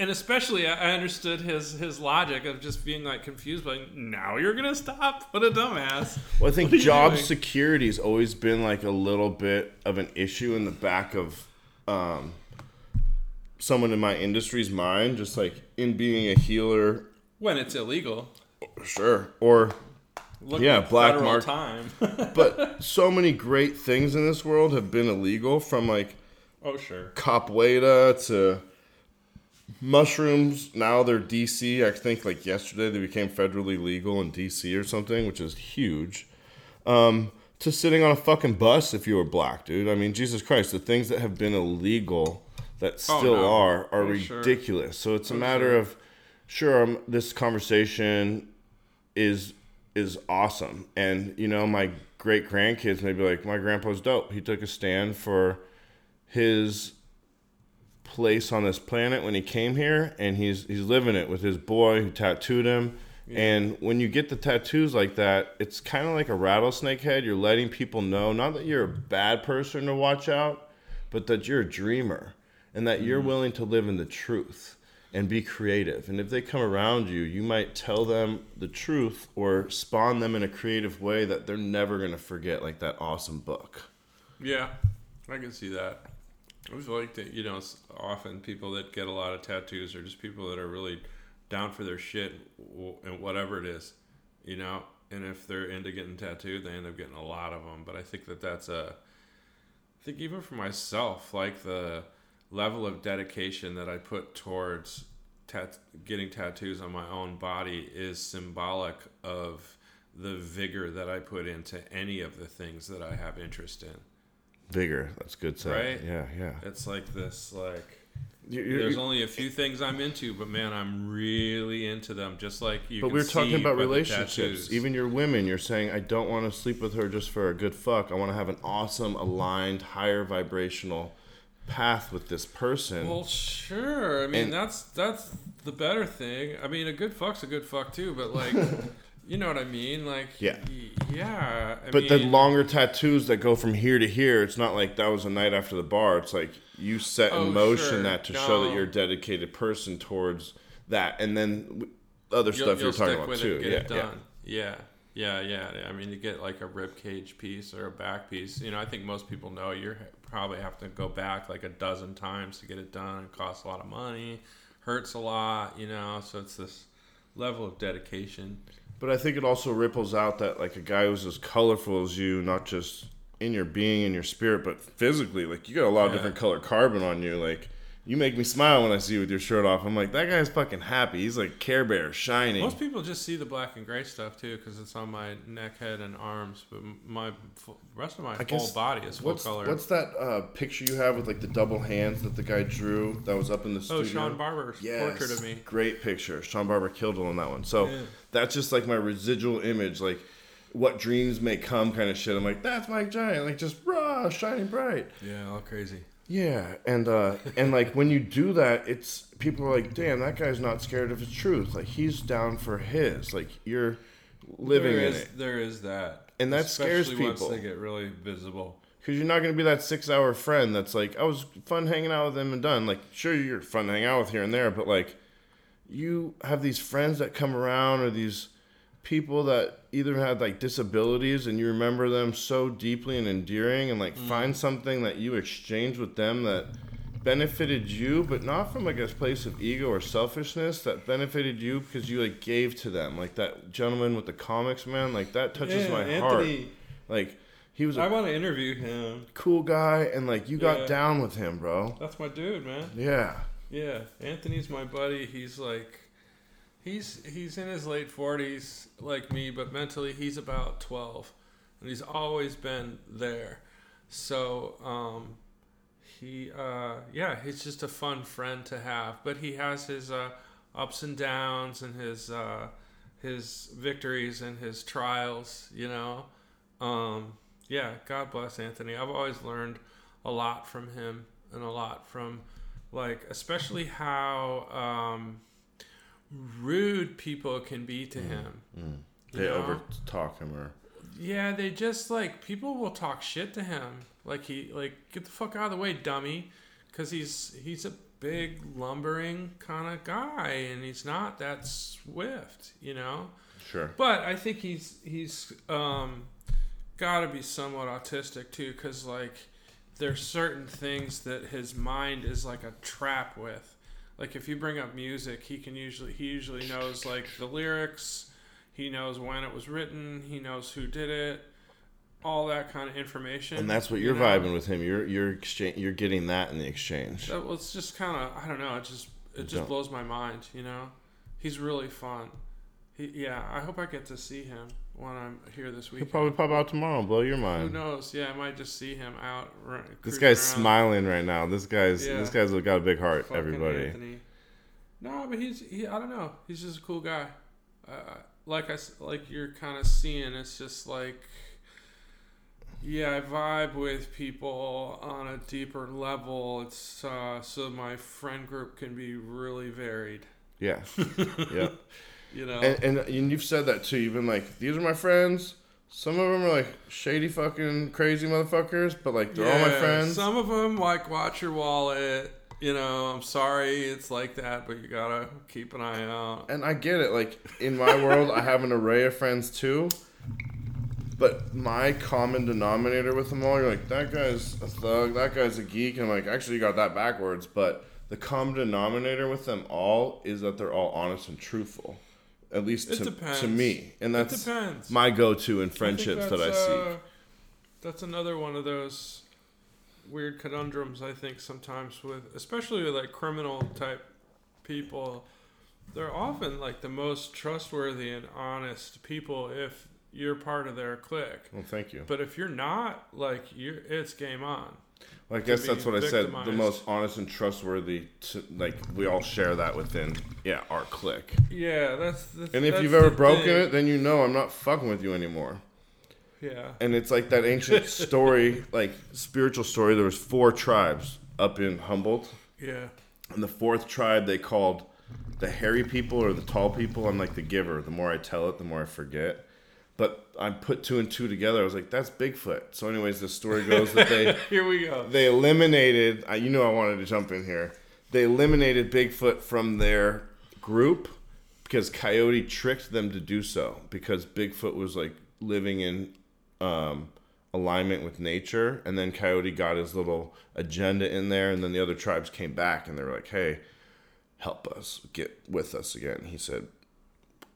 And especially, I understood his his logic of just being like confused, like now you're gonna stop. What a dumbass.
Well, I think [laughs]
What are you
job security's always been like a little bit of an issue in the back of um, someone in my industry's mind, just like in being a healer,
When it's illegal.
sure, or
Look
Yeah, black
federal
mark-
time. [laughs]
but so many great things in this world have been illegal from like
oh sure.
capoeira to mushrooms. Now they're DC. I think like yesterday they became federally legal in DC or something, which is huge. Um, to sitting on a fucking bus if you were black, dude. I mean, Jesus Christ, the things that have been illegal that
Oh,
still
no.
are are
Oh, sure.
ridiculous. So it's a matter of sure um, this conversation is is awesome and you know my great grandkids may be like my grandpa's dope he took a stand for his place on this planet when he came here and he's he's living it with his boy who tattooed him. And when you get the tattoos like that it's kind of like a rattlesnake head. You're letting people know not that you're a bad person to watch out but that you're a dreamer and that you're mm-hmm. willing to live in the truth and be creative. And if they come around you you might tell them the truth or spawn them in a creative way that they're never going to forget like that awesome book.
Yeah, I can see that. I always like that, you know, often people that get a lot of tattoos are just people that are really down for their shit and whatever it is, you know. And if they're into getting tattooed, they end up getting a lot of them. But I think that that's a, I think even for myself, like the level of dedication that I put towards tat- getting tattoos on my own body is symbolic of the vigor that I put into any of the things that I have interest in.
Vigor that's good say
Right?
yeah yeah
It's like this, like
You- you-
there's only a few things I'm into, but man, I'm really into them. Just like you.
But we are talking about relationships. Even your women, you're saying, I don't want to sleep with her just for a good fuck. I want to have an awesome, aligned, higher vibrational path with this person.
Well, sure. I mean,
And-
that's that's the better thing. I mean, a good fuck's a good fuck too, but like, [laughs] you know what I mean? Like,
Yeah.
yeah. I
but the longer tattoos that go from here to here, it's not like that was a night after the bar. It's like you set in
Oh,
motion
sure.
that to show that you're a dedicated person towards that. And then other
you'll,
stuff
you'll
you're talking
stick
about
with
too.
it, get
yeah,
it
yeah.
done. Yeah. yeah, yeah, yeah. I mean, you get like a rib cage piece or a back piece. You know, I think most people know you probably have to go back like a dozen times to get it done. It costs a lot of money, hurts a lot. You know, so it's this level of dedication.
But I think it also ripples out that like a guy who's as colorful as you, not just in your being and your spirit, but physically, like you got a lot of
Yeah.
different color carbon on you. Like You make me smile when I see you with your shirt off. I'm like, that guy's fucking happy. He's like Care Bear, shining.
Most people just see the black and gray stuff too, because it's on my neck, head, and arms. But my full, rest of my
I
whole body is full
What's
color.
what's that uh, picture you have with like the double hands that the guy drew that was up in the studio?
oh,
studio?
Shawn Barber's
Yes,
portrait of me.
Great picture. Shawn Barber killed it on that one. So
Yeah.
that's just like my residual image, like what dreams may come kind of shit. I'm like, that's Mike Giant, like just raw, shining bright.
Yeah, all crazy.
Yeah, and uh, and like when you do that, it's people are like, damn, that guy's not scared of his truth. Like he's down for his. Like you're living
there
in
is,
it.
There is that,
And that scares
Especially once they get really visible.
Because you're not going to be that six hour friend that's like, I was fun hanging out with him and done. Like, sure, you're fun to hang out with here and there, but like, you have these friends that come around or these people that either had like disabilities and you remember them so deeply and endearing and like mm. find something that you exchange with them that benefited you, but not from like a place of ego or selfishness that benefited you because you like gave to them. Like that gentleman with the comics, man, like that touches my heart. Like, he was a
I want to interview him.
cool guy and like you got
Yeah.
down with him, bro.
That's my dude, man.
Yeah.
Yeah, Anthony's my buddy. He's like, he's he's in his late forties, like me, but mentally he's about twelve, and he's always been there. So, um, he, uh, yeah, he's just a fun friend to have. But he has his uh, ups and downs and his uh, his victories and his trials. You know, um, yeah. God bless Anthony. I've always learned a lot from him and a lot from like especially how um, rude people can be to him.
They
You know?
over talk him or
Yeah, they just like people will talk shit to him. Like he like get the fuck out of the way, dummy, because he's he's a big lumbering kind of guy, and he's not that swift, you know.
sure.
But I think he's he's um, got to be somewhat autistic too, because like there's certain things that his mind is like a trap with. Like if you bring up music, he can usually he usually knows like the lyrics, he knows when it was written, he knows who did it, all that kind of information.
And that's what
you
you're
know?
vibing with him. You're you're exchange you're getting that in the exchange.
That it's just kind of I don't know. It just it just
Don't-
blows my mind. You know, he's really fun. He, yeah, I hope I get to see him when I'm here this week.
He'll probably pop out tomorrow and blow your mind.
Who knows? Yeah, I might just see him out. Right,
This guy's
around.
smiling right now. This guy's
Yeah.
this guy's got a big heart,
Fucking
everybody.
Anthony. No, but he's he. I don't know. He's just a cool guy. Uh, like I like you're kind of seeing. It's just like. Yeah, I vibe with people on a deeper level. It's uh, so my friend group can be really varied.
Yeah. [laughs] yeah.
You know,
And, and and you've said that too. You've been like, these are my friends. Some of them are like shady fucking crazy motherfuckers, but like they're all my friends.
Some of them like watch your wallet. You know, I'm sorry it's like that, but you gotta keep an eye out.
and I get it. Like in my [laughs] world, I have an array of friends too. But my common denominator with them all, you're like, that guy's a thug, that guy's a geek, and I'm like, actually, you got that backwards. But the common denominator with them all is that they're all honest and truthful, at least
It
to,
depends.
to me, and that's
depends.
my go-to in
I
friendships that I seek.
uh, that's another one of those weird conundrums I think sometimes with, especially with like criminal type people. They're often like the most trustworthy and honest people if you're part of their clique.
Well, thank you.
But if you're not, like you're, it's game on.
Well, I guess that's what I said. The most honest and trustworthy. To, like we all share that within, yeah, our clique.
Yeah, that's. that's
And if
that's
you've ever broken
thing.
it, then you know I'm not fucking with you anymore.
yeah,
And it's like that ancient [laughs] story, like spiritual story. There was four tribes up in Humboldt,
yeah,
and the fourth tribe they called the hairy people or the tall people. I'm like the giver. The more I tell it, the more I forget. But I put two and two together. I was like, that's Bigfoot. So, anyways, the story [laughs] goes that they
here we go.
they eliminated. I- You know, I wanted to jump in here. They eliminated Bigfoot from their group because Coyote tricked them to do so. Because Bigfoot was like living in um, alignment with nature, and then Coyote got his little agenda in there, and then the other tribes came back and they were like, "Hey, help us get with us again." He said,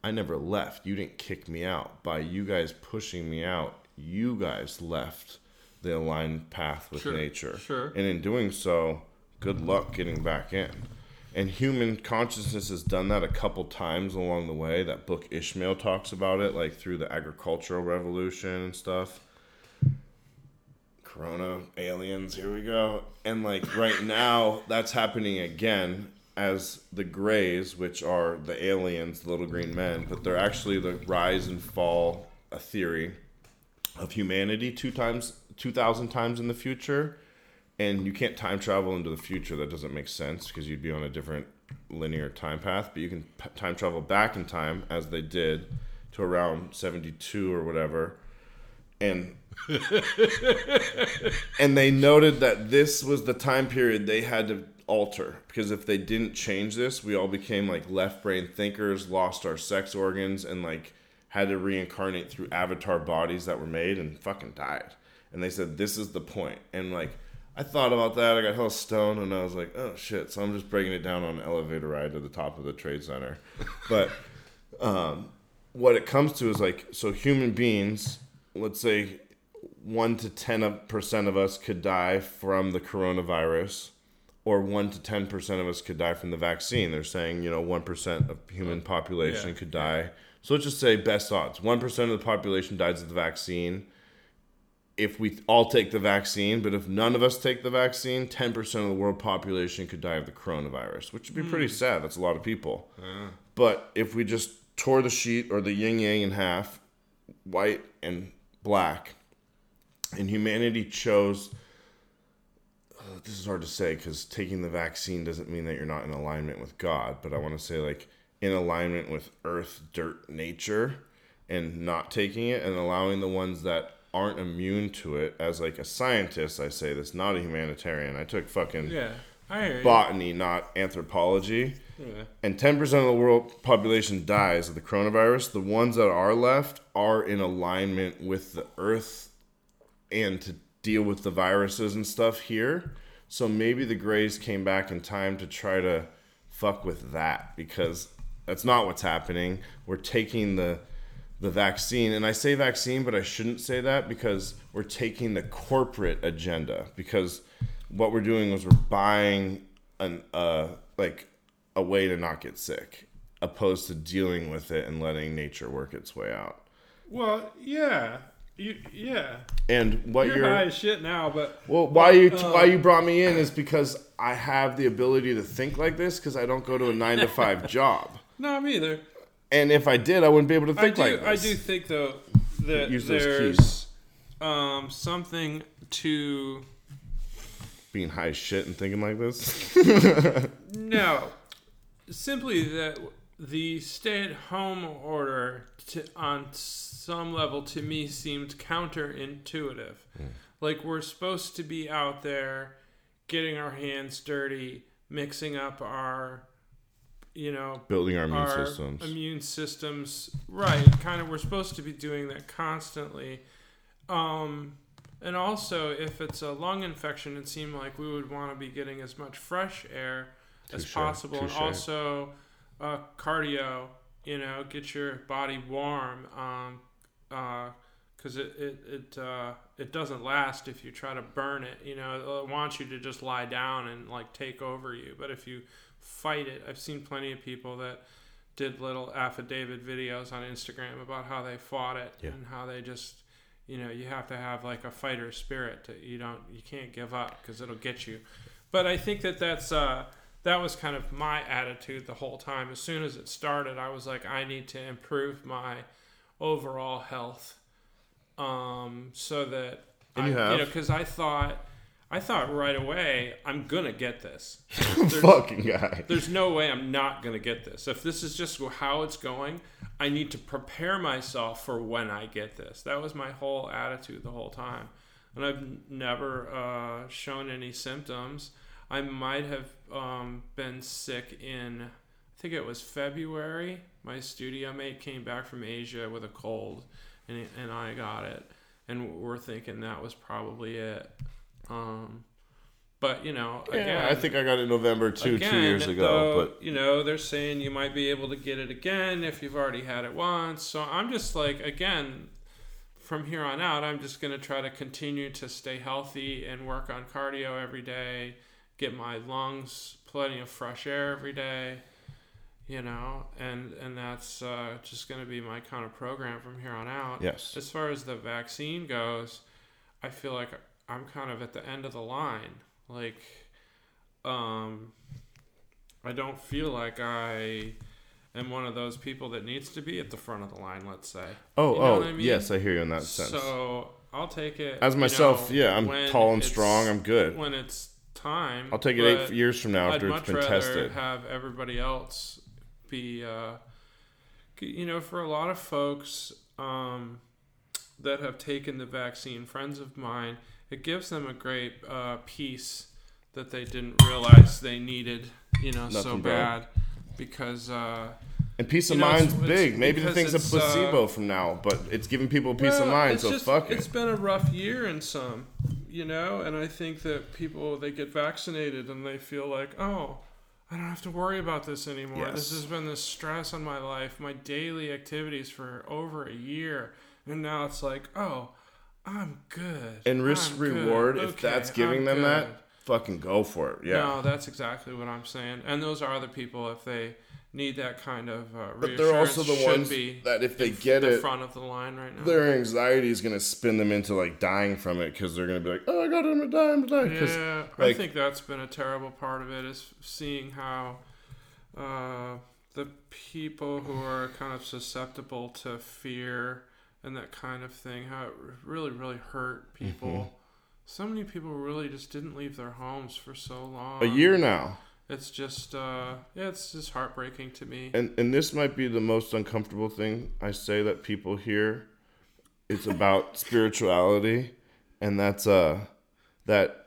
I never left. You didn't kick me out. By you guys pushing me out, you guys left the aligned path with
Sure,
nature.
sure.
And in doing so, good luck getting back in. And human consciousness has done that a couple times along the way. That book Ishmael talks about it, like through the agricultural revolution and stuff. Corona, aliens, here we go. And like right now, that's happening again as the Greys, which are the aliens, the little green men, but they're actually the rise and fall, a theory of humanity two times, 2,000 times in the future. And you can't time travel into the future. That doesn't make sense because you'd be on a different linear time path. But you can p- time travel back in time, as they did, to around 72 or whatever. And [laughs] and they noted that this was the time period they had to alter because if they didn't change this, we all became like left brain thinkers, lost our sex organs, and like had to reincarnate through avatar bodies that were made and fucking died. And they said this is the point. And like I thought about that. I got hell stoned, and I was like, oh shit. So I'm just breaking it down on an elevator ride to the top of the trade center. [laughs] But um, what it comes to is like, so human beings, let's say one to ten percent of us could die from the coronavirus, or one to ten percent of us could die from the vaccine. They're saying you know one percent of human population
Yeah.
could die. So let's just say best odds: one percent of the population dies of the vaccine. If we all take the vaccine, but if none of us take the vaccine, ten percent of the world population could die of the coronavirus, which would be pretty hmm. sad. That's a lot of people. But if we just tore the sheet or the yin yang in half, white and black, and humanity chose this is hard to say because taking the vaccine doesn't mean that you're not in alignment with god but i want to say like in alignment with earth dirt nature and not taking it and allowing the ones that aren't immune to it as like a scientist i say this not a humanitarian i took fucking
Yeah, hear you.
botany not anthropology
Yeah.
and 10% of the world population dies of the coronavirus, the ones that are left are in alignment with the earth and to deal with the viruses and stuff here. So maybe the Greys came back in time to try to fuck with that because that's not what's happening. We're taking the the vaccine and I say vaccine but I shouldn't say that because we're taking the corporate agenda because what we're doing is we're buying an uh like a way to not get sick opposed to dealing with it and letting nature work its way out.
Well, yeah, you, yeah.
And what
You're,
you're,
high as shit now, but
well, why you
uh,
why you brought me in is because I have the ability to think like this because I don't go to a nine to five [laughs] job,
no, me either.
and if I did, I wouldn't be able to think
do.
like this.
I do think though that
Use
there's um something to
Being high as shit and thinking like this. [laughs] [laughs]
no, simply that the stay-at-home order to, on some level to me seemed counterintuitive. Like we're supposed to be out there getting our hands dirty, mixing up our you know
Building our immune
our
systems.
immune systems. Right kind of we're supposed to be doing that constantly. Um and also if it's a lung infection it seemed like we would want to be getting as much fresh air as possible. And also uh, cardio you know get your body warm um because it it it, uh, it doesn't last if you try to burn it you know it wants you to just lie down and like take over you. But if you fight it i've seen plenty of people that did little affidavit videos on instagram about how they fought it
Yeah.
and how they just you know you have to have like a fighter spirit to, you don't you can't give up because it'll get you. But i think that that's uh that was kind of my attitude the whole time. As soon as it started i was like i need to improve my overall health um so that
And
I,
you have.
know because i thought i thought right away i'm gonna get this. [laughs]
Fucking guy.
there's no way i'm not gonna get this. If this is just how it's going i need to prepare myself for when i get this. That was my whole attitude the whole time. And i've never uh, shown any symptoms. I might have um, been sick in i think it was february my studio mate came back from asia with a cold and, and i got it and we're thinking that was probably it um, but you know again
Yeah, I think I got it in November two, two years ago.
though,
but
you know, they're saying you might be able to get it again if you've already had it once. So I'm just like, again, from here on out, I'm just going to try to continue to stay healthy and work on cardio every day get my lungs plenty of fresh air every day you know and and that's uh, just going to be my kind of program from here on out
Yes.
as far as the vaccine goes i feel like i'm kind of at the end of the line like um i don't feel like i am one of those people that needs to be at the front of the line let's say
Oh,
You know
oh,
I mean?
yes, I hear you in that sense.
so i'll take it
As myself,
know,
yeah, I'm tall and strong. I'm good.
when it's time
I'll take it eight years from now
I'd
after it's been tested.
have everybody else be, uh, you know, for a lot of folks um, that have taken the vaccine, friends of mine, it gives them a great uh, peace that they didn't realize they needed, you know, so
bad.
bad because. Uh,
And peace
You
of
know,
mind's
it's
big. Maybe the thing's a
it's, uh,
placebo from now, but it's giving people peace of mind.
it's
So
just-
fuck
It's
It's
been a rough year in some, you know, and I think that people they get vaccinated and they feel like, oh, I don't have to worry about this anymore. This has been the stress on my life, my daily activities for over a year, and now it's like, oh, I'm good.
And risk
I'm good.
reward, if
Okay,
that's giving
I'm
them
good.
that, fucking go for it. Yeah.
No, that's exactly what I'm saying. And those are the people if they need that kind of uh,
but they're also the
should
ones
be
that if they get
the
it,
front of the line right now.
their anxiety is gonna spin them into like dying from it because they're gonna be like, oh, I got him to die, I'm gonna die. 'Cause
Yeah, I think that's been a terrible part of it is seeing how uh, the people who are kind of susceptible to fear and that kind of thing, how it really, really hurt people.
Mm-hmm.
So many people really just didn't leave their homes for so long.
a year now.
It's just, uh, yeah, it's just heartbreaking to me.
and and this might be the most uncomfortable thing I say that people hear. It's about [laughs] spirituality, and that's uh that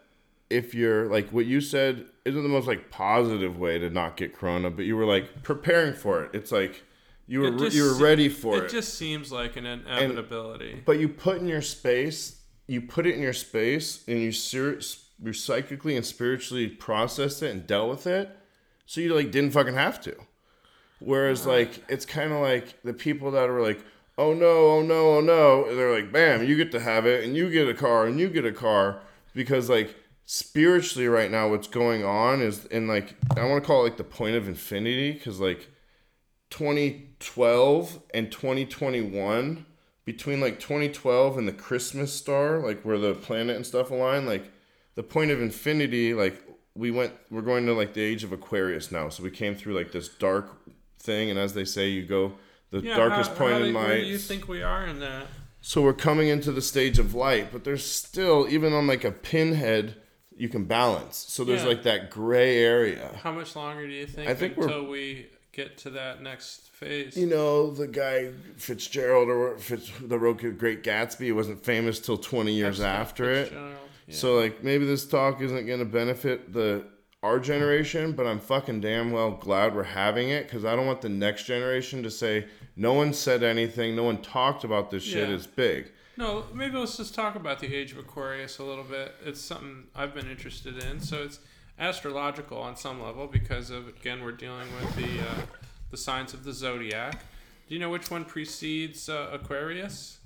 if you're like what you said isn't the most like positive way to not get corona, but you were like preparing for it. It's like you were
just
you were ready for it.
it just seems like an inevitability.
but you put in your space, you put it in your space, and you ser- you psychically and spiritually processed it and dealt with it, so you like didn't fucking have to. Whereas uh-huh. like it's kind of like the people that are like, oh no, oh no, oh no, and they're like, bam, you get to have it, and you get a car, and you get a car, because like spiritually right now, what's going on is in like I want to call it like the point of infinity, because like 2012 and 2021 between like 2012 and the christmas star like where the planet and stuff align like the point of infinity like we went we're going to like the age of aquarius now so we came through like this dark thing and as they say you go the
yeah,
darkest
how,
point
how
in light
Where do you think we are in that?
so we're coming into the stage of light but there's still even on like a pinhead you can balance so there's
Yeah.
like that gray area
How much longer do you think,
I think
until we get to that next phase?
You know, the guy Fitzgerald or Fitz, the Great Gatsby, he wasn't famous till 20 years after it.
Yeah.
So like maybe this talk isn't going to benefit the our generation, but I'm fucking damn well glad we're having it cuz I don't want the next generation to say no one said anything, no one talked about this shit
Yeah.
is big.
No, maybe let's just talk about the age of Aquarius a little bit. It's something I've been interested in. So it's astrological on some level because of again we're dealing with the uh, the signs of the zodiac. Do you know which one precedes uh, Aquarius?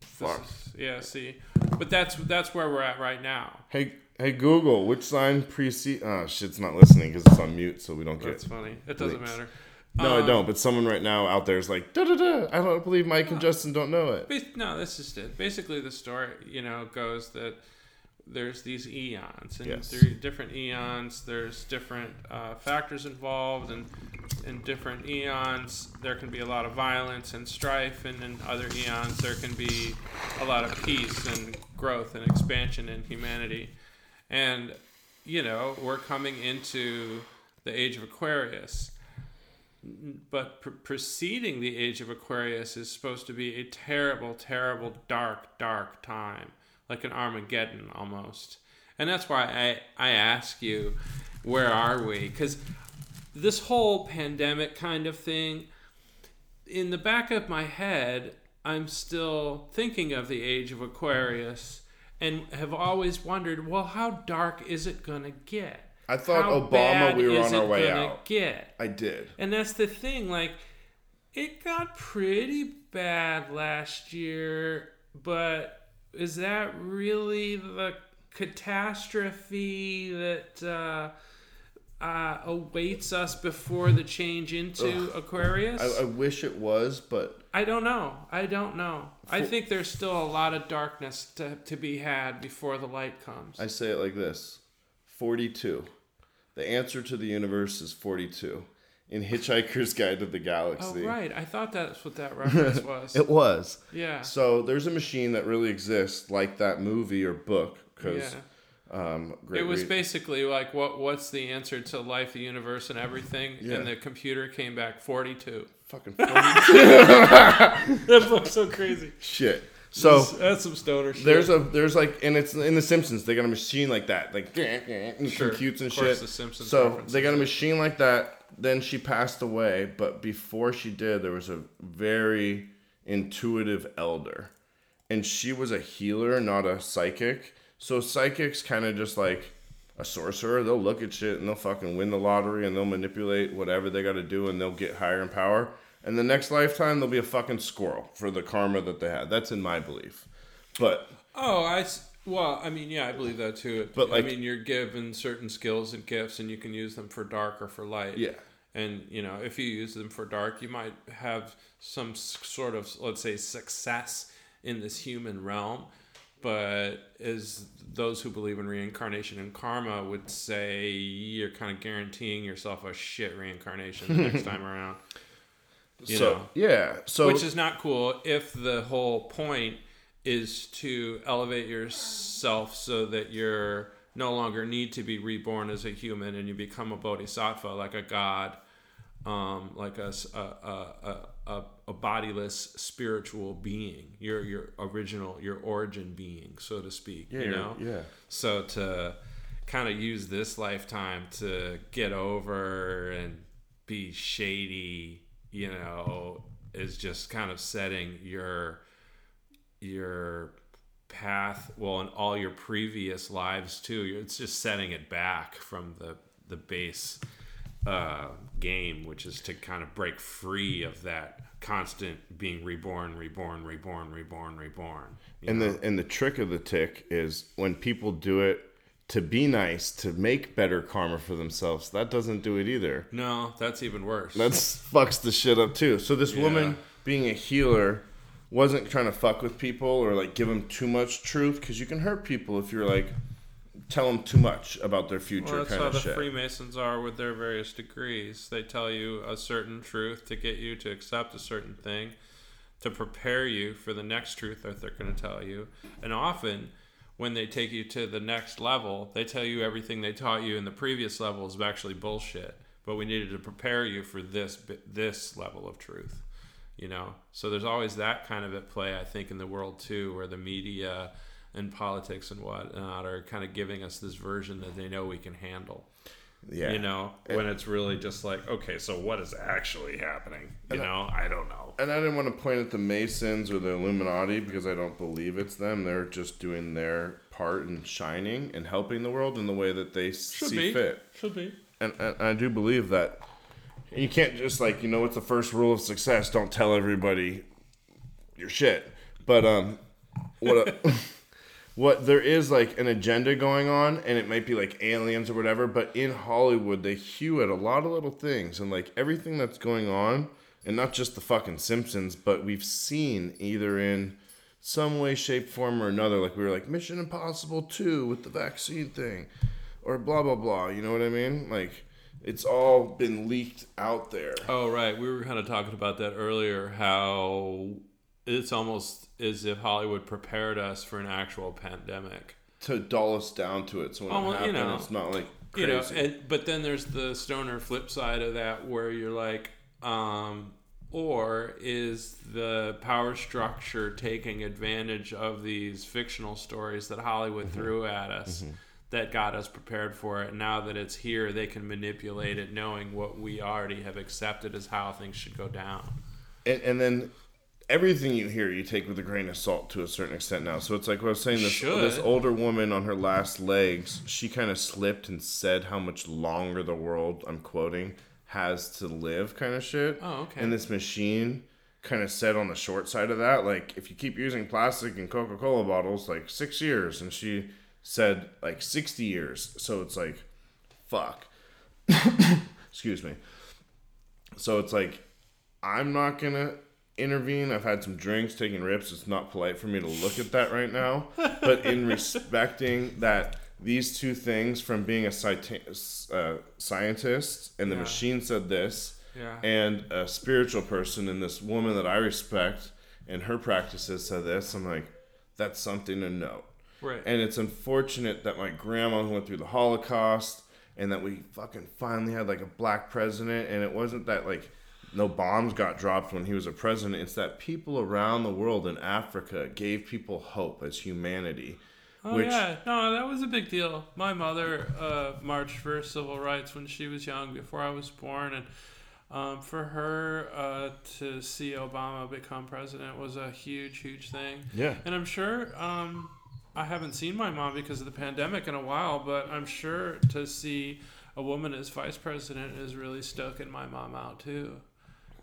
Fuck.
is- yeah, see, but that's that's where we're at right now.
Hey hey Google, which sign precede Oh shit's not listening cuz it's on mute so we don't get
That's funny. It doesn't matter.
No,
Um,
I don't, but someone right now out there is like da da da. I don't believe Mike and Justin don't know it.
No, this is it. Basically, the story, you know, goes that there's these eons, and
Yes.
through different eons, there's different uh, factors involved, and in different eons, there can be a lot of violence and strife, and in other eons, there can be a lot of peace and growth and expansion in humanity. And you know, we're coming into the age of Aquarius but pr- preceding the age of Aquarius is supposed to be a terrible, terrible, dark, dark time, like an Armageddon almost. And that's why I, I ask you, where are we? Because this whole pandemic kind of thing, in the back of my head, I'm still thinking of the age of Aquarius and have always wondered, well, how dark is it going to get?
I thought
How
Obama we were on our
it
way out.
Get?
I did.
And that's the thing, like, it got pretty bad last year, but is that really the catastrophe that uh, uh, awaits us before the change into Aquarius?
I, I wish it was, but
I don't know. I don't know. I think there's still a lot of darkness to, to be had before the light comes.
I say it like this 42. The answer to the universe is 42. In Hitchhiker's Guide to the Galaxy.
oh, right. I thought that's what that [laughs] reference was.
It was.
yeah.
So there's a machine that really exists, like that movie or book, because
Yeah.
um, great
It was
read-
basically like, what? What's the answer to life, the universe, and everything?
Yeah.
And the computer came back 42.
fucking [laughs] 42
that book's so crazy.
shit. So
that's some stoner shit.
there's a there's like and it's in the Simpsons they got a machine like that like and
Sure.
computes and
Of course
shit.
the Simpsons
so
references
they got a machine like that. Then she passed away, but before she did, there was a very intuitive elder, and she was a healer, not a psychic. So psychics kind of just like a sorcerer. They'll look at shit and they'll fucking win the lottery and they'll manipulate whatever they got to do and they'll get higher in power. And the next lifetime they'll be a fucking squirrel for the karma that they had. That's in my belief. But
Oh, I. well, I mean, yeah, I believe that too.
But, like-
I mean, you're given certain skills and gifts, and you can use them for dark or for light.
Yeah.
And you know, if you use them for dark, you might have some sort of, let's say, success in this human realm. But as those who believe in reincarnation and karma would say, you're kind of guaranteeing yourself a shit reincarnation the next [laughs] time around. You
so
know.
yeah, so
Which is not cool if the whole point is to elevate yourself so that you're no longer need to be reborn as a human and you become a bodhisattva like a god um, like a bodiless spiritual being. Your your original your origin being so to speak
yeah,
you know?
yeah.
so to kind of use this lifetime to get over and be shady, you know, is just kind of setting your your path well in all your previous lives too. It's just setting it back from the the base uh, game which is to kind of break free of that constant being reborn reborn reborn reborn reborn
And
know?
the and the trick of the tick is when people do it to be nice, to make better karma for themselves, that doesn't do it either.
no that's even worse
That's [laughs] fucks the shit up too. So this
Yeah.
woman being a healer wasn't trying to fuck with people or like give them too much truth because you can hurt people if you're like tell them too much about their future
Well, that's
kind
how the
shit.
Freemasons are with their various degrees. They tell you a certain truth to get you to accept a certain thing, to prepare you for the next truth that they're going to tell you. And often, when they take you to the next level, they tell you everything they taught you in the previous level is actually bullshit. But we needed to prepare you for this this level of truth. You know, so there's always that kind of at play. I think in the world too, where the media and politics and whatnot are kind of giving us this version that they know we can handle.
yeah.
You know, when it's really just like, okay, so what is actually happening? You know, I don't know.
And I didn't want to point at the Masons or the Illuminati because I don't believe it's them. They're just doing their part in shining and helping the world in the way that they
Should
see
be.
fit.
Should be.
And, and I do believe that. You can't just like you know what's the first rule of success? Don't tell everybody your shit. But um, what a, [laughs] what there is like an agenda going on, and it might be like aliens or whatever. But in Hollywood, they hew at a lot of little things, and like everything that's going on, and not just the fucking Simpsons, but we've seen either in some way, shape, form, or another. Like we were like Mission Impossible two with the vaccine thing, or blah blah blah. You know what I mean? Like it's all been leaked out there.
Oh, right. We were kind of talking about that earlier. How it's almost as if Hollywood prepared us for an actual pandemic.
to dull us down to it. So when
Oh,
it
well, you
happens,
know.
it's not like
you know and, but then there's the stoner flip side of that where you're like um or is the power structure taking advantage of these fictional stories that hollywood
Mm-hmm.
threw at us that got us prepared for it now that it's here they can manipulate it knowing what we already have accepted as how things should go down
and, and then everything you hear, you take with a grain of salt to a certain extent now. So it's like what I was saying. This
Should.
this older woman on her last legs, she kind of slipped and said how much longer the world. I'm quoting has to live, kind of shit.
Oh, okay.
And this machine kind of said on the short side of that, like if you keep using plastic and Coca Cola bottles, like six years, and she said like 60 years. So it's like, fuck. [coughs] Excuse me. So it's like, I'm not gonna intervene. I've had some drinks, taking rips. It's not polite for me to look at that right now. But in [laughs] respecting that these two things from being a uh, scientist and the
Yeah.
machine said this,
Yeah.
and a spiritual person and this woman that I respect and her practices said this, I'm like, that's something to note.
Right.
And it's unfortunate that my grandma went through the Holocaust and that we fucking finally had like a black president. And it wasn't that like no bombs got dropped when he was a president. It's that people around the world in Africa gave people hope as humanity.
Oh yeah, no, that was a big deal. My mother uh, marched for civil rights when she was young, before I was born, and um, for her uh, to see Obama become president was a huge, huge thing.
Yeah.
And I'm sure um, I haven't seen my mom because of the pandemic in a while, but I'm sure to see a woman as vice president is really stoking my mom out too.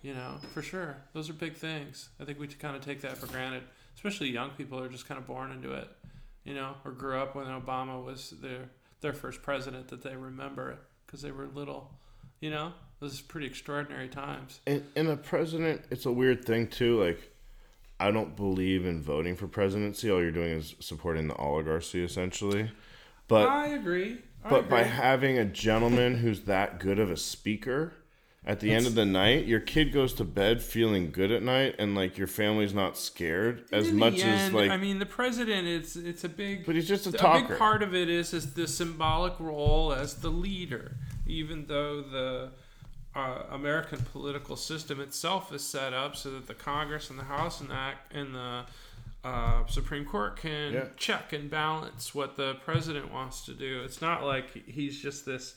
You know, for sure. Those are big things. I think we kind of take that for granted, especially young people are just kind of born into it, you know, or grew up when Obama was their their first president that they remember because they were little. You know, those are pretty extraordinary times.
And, and a president, it's a weird thing too. Like, I don't believe in voting for presidency. All you're doing is supporting the oligarchy, essentially. But
I agree. I
but by having a gentleman who's that good of a speaker, at the end of the night, your kid goes to bed feeling good at night, and like your family's not scared as much as like.
I mean, the president. It's it's a big.
But he's just a
big
talker.
part of it is is the symbolic role as the leader, even though the uh, American political system itself is set up so that the Congress and the House and the and the uh, Supreme Court can
Yeah.
check and balance what the president wants to do. It's not like he's just this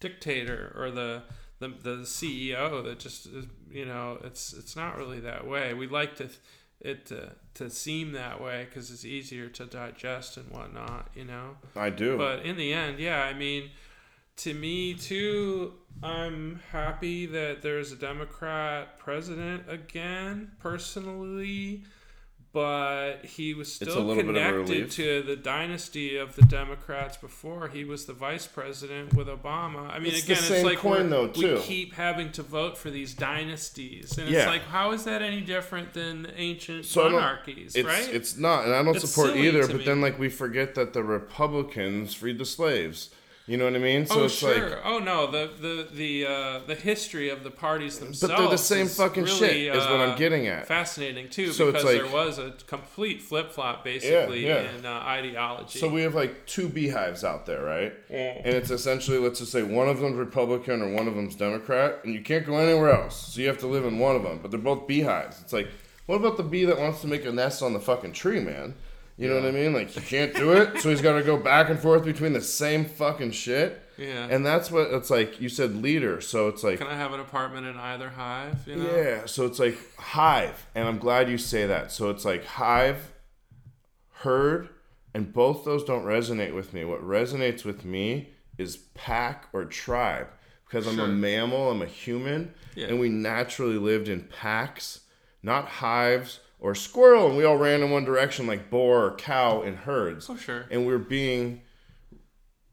dictator or the the, the CEO that just is, you know it's it's not really that way. We like to it to, to seem that way because it's easier to digest and whatnot, you know.
I do.
But in the end, yeah, I mean, to me too, I'm happy that there's a Democrat president again, personally. But he was still
little bit of a
connected to the dynasty of the Democrats before he was the vice president with Obama. I mean,
It's
again, it's like
coin, though, too.
we keep having to vote for these dynasties, and
Yeah.
it's like, how is that any different than ancient
So
monarchies,
it's
right?
it's not, and I don't
It's
support either. But
me.
then like we forget that the Republicans freed the slaves. You know what I mean? So
oh
it's
sure.
like
oh no. The the the uh, the history of the parties themselves.
But they're the same fucking
really,
shit, is what I'm
uh,
getting at.
Fascinating too,
So
because
like-
there was a complete flip flop basically
yeah.
in uh, ideology.
So we have like two beehives out there, right?
Yeah.
And it's essentially, let's just say one of them's Republican or one of them's Democrat, and you can't go anywhere else. So you have to live in one of them, but they're both beehives. It's like, what about the bee that wants to make a nest on the fucking tree, man? You know what I mean? Like, you can't do it, so he's got to go back and forth between the same fucking shit.
yeah.
And that's what it's like. You said leader, so it's like,
Can I have an apartment in either hive? You know?
yeah, so it's like hive, and I'm glad you say that. So it's like hive, herd, and both those don't resonate with me. What resonates with me is pack or tribe because I'm a mammal, I'm a human,
Yeah.
and we naturally lived in packs, not hives or squirrel, and we all ran in one direction like boar or cow in herds.
Oh sure.
And we're being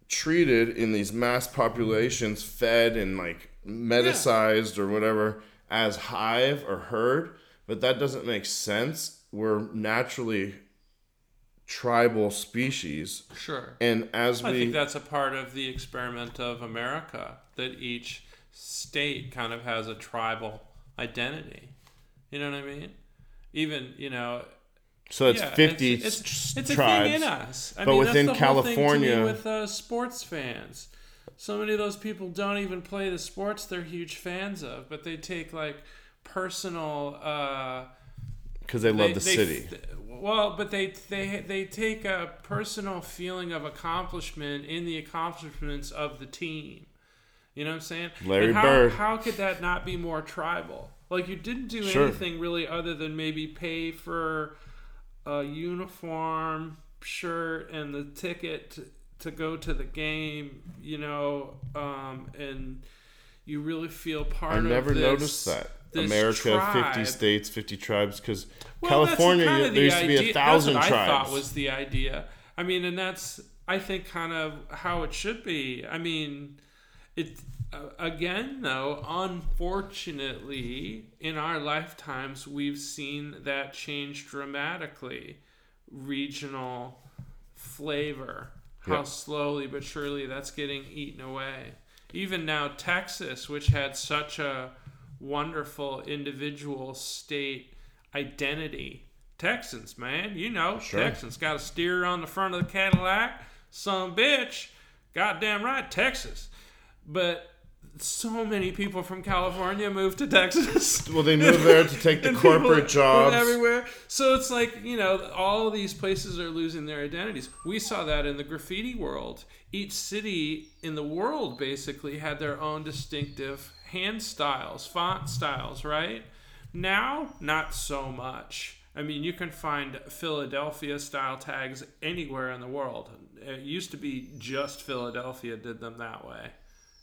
treated in these mass populations, fed and like medicized or whatever as hive or herd, but that doesn't make sense. We're naturally tribal species,
Sure.
and as
I
we I
think that's a part of the experiment of America that each state kind of has a tribal identity. You know what I mean? Even you know,
so it's
yeah,
50
It's, it's, it's a
tribes.
thing in us. I
But
mean,
within
that's the whole thing to me
California-
with uh, sports fans, so many of those people don't even play the sports they're huge fans of, but they take like personal. Uh,
because they love
they-
the
they-
city.
well, but they they they take a personal feeling of accomplishment in the accomplishments of the team. You know what I'm saying?
Larry
and how,
Bird.
How could that not be more tribal? Like you didn't do
Sure.
anything really other than maybe pay for a uniform, shirt, and the ticket to, to go to the game. You know, um, and you really feel part
I
of
never
this-
noticed that. America, 50 states, 50 tribes, because
Well,
California,
kind of
there
the
used to be a thousand
that's what
tribes.
I thought was the idea. I mean, and that's I think kind of how it should be. I mean, it uh, again though, unfortunately, in our lifetimes we've seen that change dramatically. Regional flavor, how
Yeah.
slowly but surely that's getting eaten away. Even now Texas, which had such a wonderful individual state identity. Texans, man, you know,
Sure.
Texans got a steer on the front of the Cadillac. Some bitch, goddamn right, Texas. But so many people from California moved to Texas. [laughs]
Well, they moved there to take the [laughs] corporate jobs.
everywhere. So it's like you know, all these places are losing their identities. We saw that in the graffiti world. Each city in the world basically had their own distinctive hand styles, font styles, right? Now, not so much. I mean, you can find Philadelphia style tags anywhere in the world. It used to be just Philadelphia did them that way.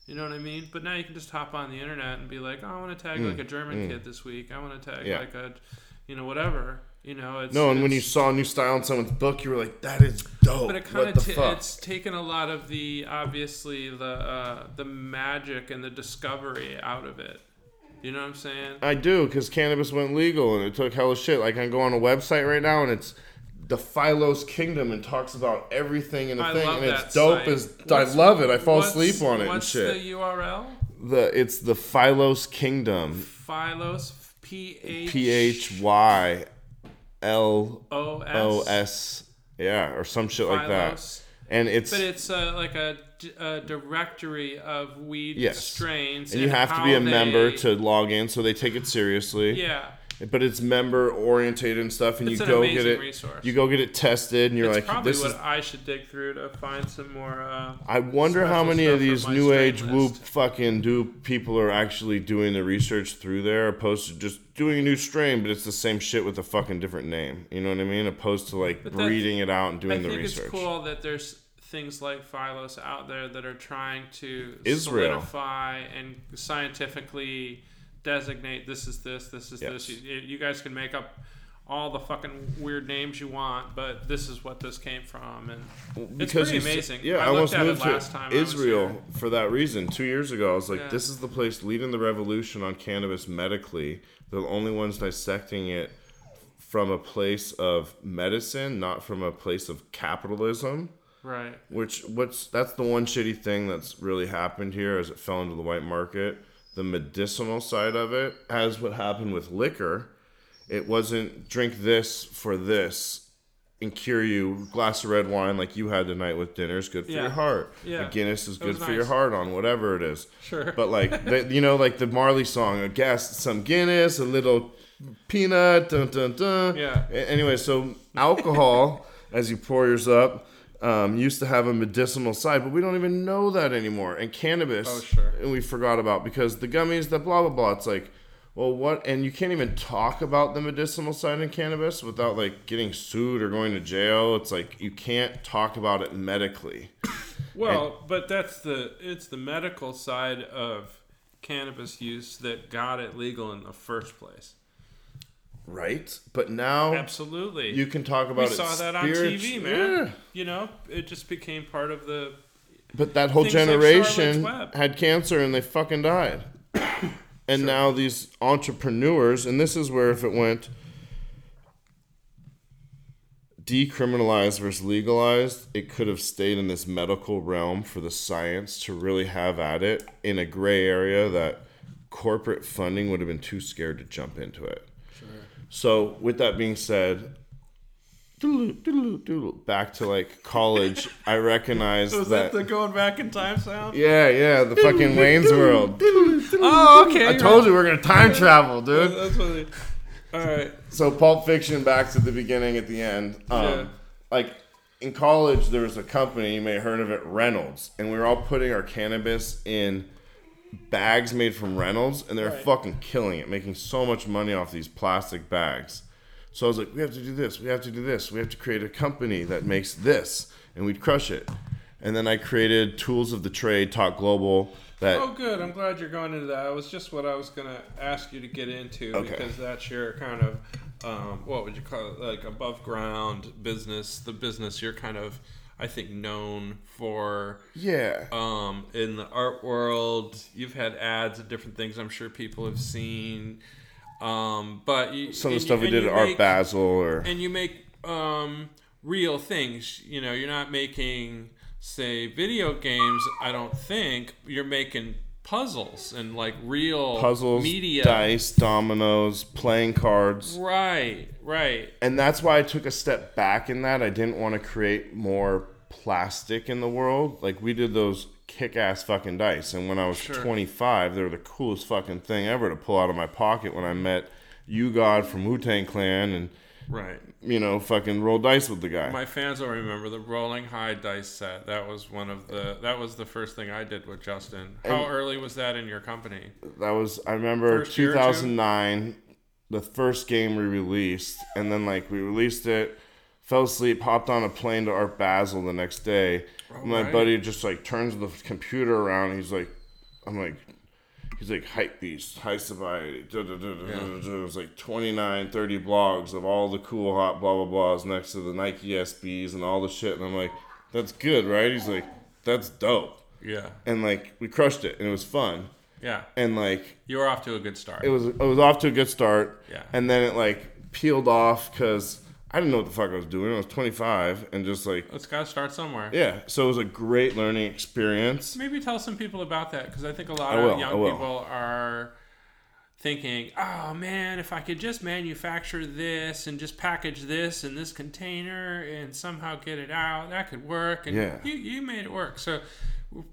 You know what I mean? But now you can just hop on the internet and be like, oh, I want to tag like a German kid this week. I want to tag
Mm, Yeah.
like a, you know, whatever. You know, it's
No, and when you saw a new style in someone's book, you were like, "That is dope."
but it kind
what
of
the
t- it's taken a lot of the obviously the uh, the magic and the discovery out of it. You know what I'm saying?
I do because cannabis went legal and it took hella shit. Like I go on a website right now and it's the Phylos Kingdom and talks about everything in the
I
thing and it's dope
site.
as
What's-
I love it. I fall asleep on it and
What's
shit.
the URL?
The it's the Phylos Kingdom.
Phylos P H
P H Y L
O S
O S yeah or some shit like that. And it's
But it's uh, like a directory of weed
Yes.
strains,
and you have to be a member
they-
to log in so they take it seriously.
Yeah,
But it's member orientated and stuff, and
It's
you
an
go get it.
resource.
You go get it tested, and you're
it's
like,
probably
"This
what
is."
I should dig through to find some more. Uh,
I wonder how many of these new age whoop fucking dupe people are actually doing the research through there, opposed to just doing a new strain, but it's the same shit with a fucking different name. You know what I mean? Opposed to like breeding it out and doing
I
the
think
research.
it's cool that there's things like Phylos out there that are trying to
Israel.
solidify and scientifically designate this is this, this is this. You, you guys can make up all the fucking weird names you want, but this is what this came from, and it's
because
pretty
you s-
amazing.
Yeah,
I
I, almost
looked at it
moved
last
to
time
Israel for that reason. Two years ago, I was like,
Yeah.
"This is the place leading the revolution on cannabis medically. They're the only ones dissecting it from a place of medicine, not from a place of capitalism."
right.
Which what's that's the one shitty thing that's really happened here as it fell into the white market. The medicinal side of it, as what happened with liquor, it wasn't drink this for this and cure you. Glass of red wine like you had tonight with dinner is good for
Yeah.
your heart.
Yeah.
A Guinness is good for your heart on whatever it is.
Sure.
But like [laughs] the, you know, like the Marley song, a gas, some Guinness, a little peanut, dun dun dun.
Yeah.
Anyway, so alcohol, [laughs] as you pour yours up, um, used to have a medicinal side, but we don't even know that anymore. And cannabis,
Oh, sure.
and we forgot about because the gummies, the blah blah blah. It's like, well, what? And you can't even talk about the medicinal side in cannabis without like getting sued or going to jail. It's like you can't talk about it medically. [coughs]
Well, but that's the it's the medical side of cannabis use that got it legal in the first place.
Right, but now
Absolutely.
you can talk about
we saw that on TV, man.
Yeah.
You know, it just became part of the.
But that whole
Things like
generation had cancer and they fucking died. [coughs] and now these entrepreneurs, and this is where if it went decriminalized versus legalized, it could have stayed in this medical realm for the science to really have at it in a gray area that corporate funding would have been too scared to jump into it. So, with that being said, back to like college, [laughs] I recognize that.
The going back in time sound?
yeah, yeah, the fucking Wayne's World.
Oh, okay.
I told you we're gonna time [laughs] travel, dude.
That's what they, all right.
So Pulp Fiction, back to the beginning at the end. Um,
Yeah.
Like in college, there was a company you may have heard of it, Reynolds, and we were all putting our cannabis in bags made from Reynolds, and they're
Right.
fucking killing it, making so much money off these plastic bags. So I was like, we have to do this, we have to do this, we have to create a company that makes this, and we'd crush it. And then I created Tools of the Trade, Talk Global, that
Oh, good. I'm glad you're going into that. It was just what I was going to ask you to get into
Okay.
because that's your kind of, um, what would you call it? Like above ground business, the business you're kind of I think known for
Yeah.
um, in the art world. You've had ads of different things. I'm sure people have seen. Um, but you,
Some of the stuff
you-
we did at Art
make-
Basel or
and you make um, real things. You know, you're not making say video games. I don't think you're making puzzles and like real
puzzles,
media.
dice, dominoes, playing cards.
Right, right.
And that's why I took a step back in that. I didn't want to create more plastic in the world. Like we did those kick ass fucking dice. And when I was
Sure.
25, they were the coolest fucking thing ever to pull out of my pocket when I met U-God from Wu Tang Clan and,
Right.
You know, fucking roll dice with the guy.
My fans will remember the Rolling High dice set. That was one of the. That was the first thing I did with Justin. How early was that in your company?
that was, I remember
First year or two?
2009, the first game we released. And then, like, we released it, fell asleep, hopped on a plane to Art Basel the next day. my
right.
buddy just like turns the computer around. He's like, I'm like, he's like, hype beast, high society. Da, da, da, da. It was like 29, 30 blogs of all the cool hot blah blah blahs next to the Nike SBs and all the shit. And I'm like, that's good, right? He's like, that's dope.
Yeah.
And like, we crushed it, and it was fun.
Yeah.
And like,
You were off to a good start.
it was it was off to a good start.
Yeah.
And then it like peeled off because I didn't know what the fuck I was doing. I was 25 and just like,
Let's gotta start somewhere.
yeah. So it was a great learning experience.
Maybe tell some people about that because I think a lot of young people are thinking, "Oh man, if I could just manufacture this and just package this in this container and somehow get it out, that could work." And
Yeah.
you you made it work. So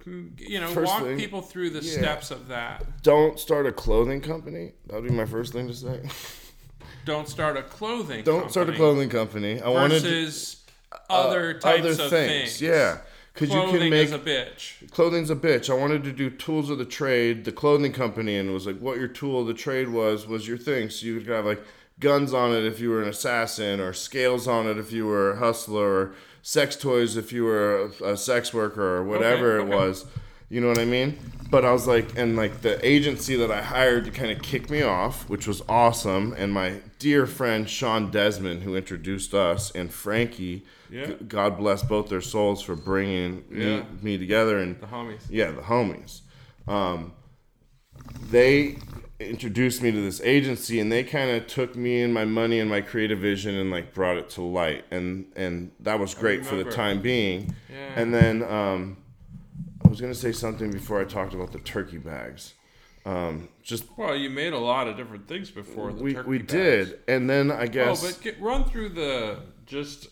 you know,
First
walk
thing-
people through the
yeah.
steps of that.
Don't start a clothing company. That would be my first thing to say. [laughs]
Don't start a clothing. Company.
Don't start a clothing company. I wanted
versus other uh, types of things.
Yeah, because you can make
is a bitch.
clothing's a bitch. I wanted to do tools of the trade, the clothing company, and it was like what your tool of the trade was was your thing. So you could have like guns on it if you were an assassin, or scales on it if you were a hustler, or sex toys if you were a, a sex worker, or whatever
Okay,
it was. You know what I mean? But I was like, and like the agency that I hired to kind of kick me off, which was awesome, and my dear friend Sean Desmond, who introduced us, and Frankie,
Yeah.
g- God bless both their souls for bringing me,
Yeah.
me together and
The homies.
yeah, the homies. Um, they introduced me to this agency, and they kind of took me and my money and my creative vision and like brought it to light, and and that was great for the time being.
Yeah.
And then um, I was gonna say something before I talked about the turkey bags. Um, just
Well, you made a lot of different things before the
we
turkey
we
bags.
did, and then I
Oh,
guess
but get, run through the just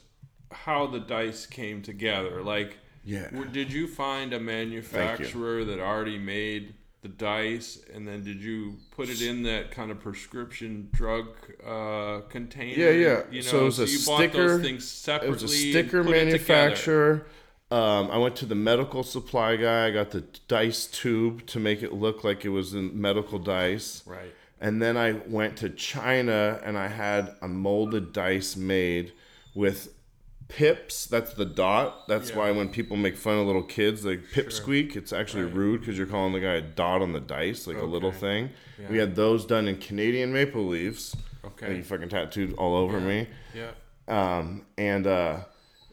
how the dice came together. Like,
Yeah.
w- did you find a manufacturer that already made the dice, and then did you put it in that kind of prescription drug uh, container?
Yeah, yeah.
You know,
So it was a
you bought
sticker-
those things separately.
It was a sticker
put it together.
manufacturer. Um, I went to the medical supply guy. I got the dice tube to make it look like it was in medical dice.
Right.
And then I went to China and I had a molded dice made with pips. That's the dot. That's
Yeah.
why when people make fun of little kids, like pipsqueak, it's actually
Right.
rude because you're calling the guy a dot on the dice, like a little
Okay.
thing. We had those done in Canadian maple leaves.
Okay.
That you fucking tattooed all over me.
Yeah.
Um, and uh,